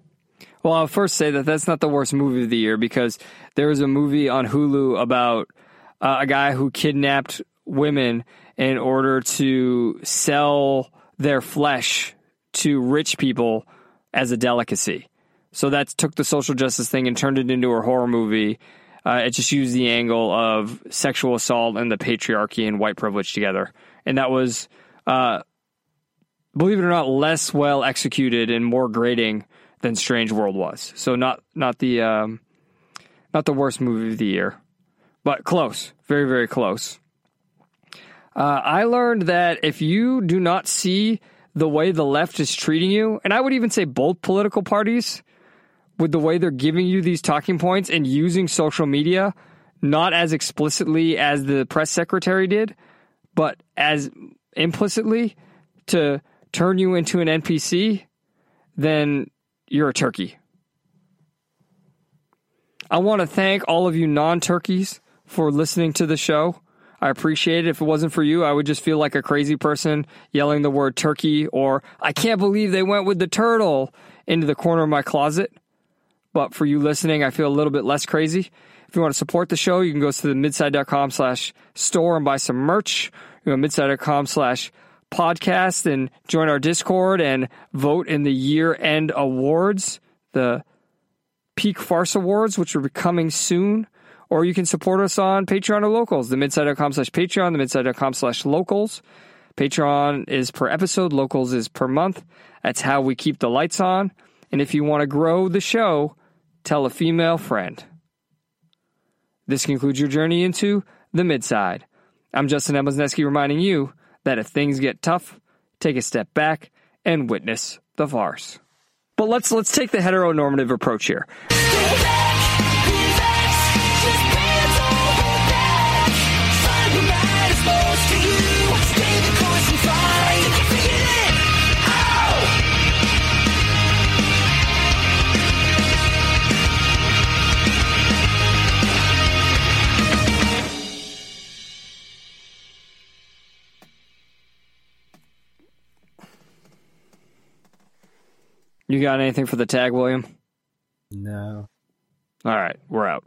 Well, I'll first say that that's not the worst movie of the year because there was a movie on Hulu about uh, a guy who kidnapped women in order to sell their flesh to rich people as a delicacy. So that took the social justice thing and turned it into a horror movie uh, it just used the angle of sexual assault and the patriarchy and white privilege together. And that was, uh, believe it or not, less well executed and more grating than Strange World was. So not not the um, not the worst movie of the year, but close, very very close. Uh, I learned that if you do not see the way the left is treating you, and I would even say both political parties, with the way they're giving you these talking points and using social media, not as explicitly as the press secretary did, but as implicitly to turn you into an NPC, then you're a turkey. I want to thank all of you non turkeys for listening to the show. I appreciate it. If it wasn't for you, I would just feel like a crazy person yelling the word turkey or I can't believe they went with the turtle into the corner of my closet. But for you listening, I feel a little bit less crazy. If you want to support the show, you can go to the midside.com slash store and buy some merch. You go midside.com slash podcast and join our Discord and vote in the year end awards, the Peak Farce Awards, which are coming soon. Or you can support us on Patreon or locals, the midside.com slash Patreon, the midside.com slash locals. Patreon is per episode, locals is per month. That's how we keep the lights on. And if you want to grow the show, Tell a female friend. This concludes your journey into the midside. I'm Justin Emlesneski reminding you that if things get tough, take a step back and witness the farce. But let's let's take the heteronormative approach here. You got anything for the tag, William? No. All right, we're out.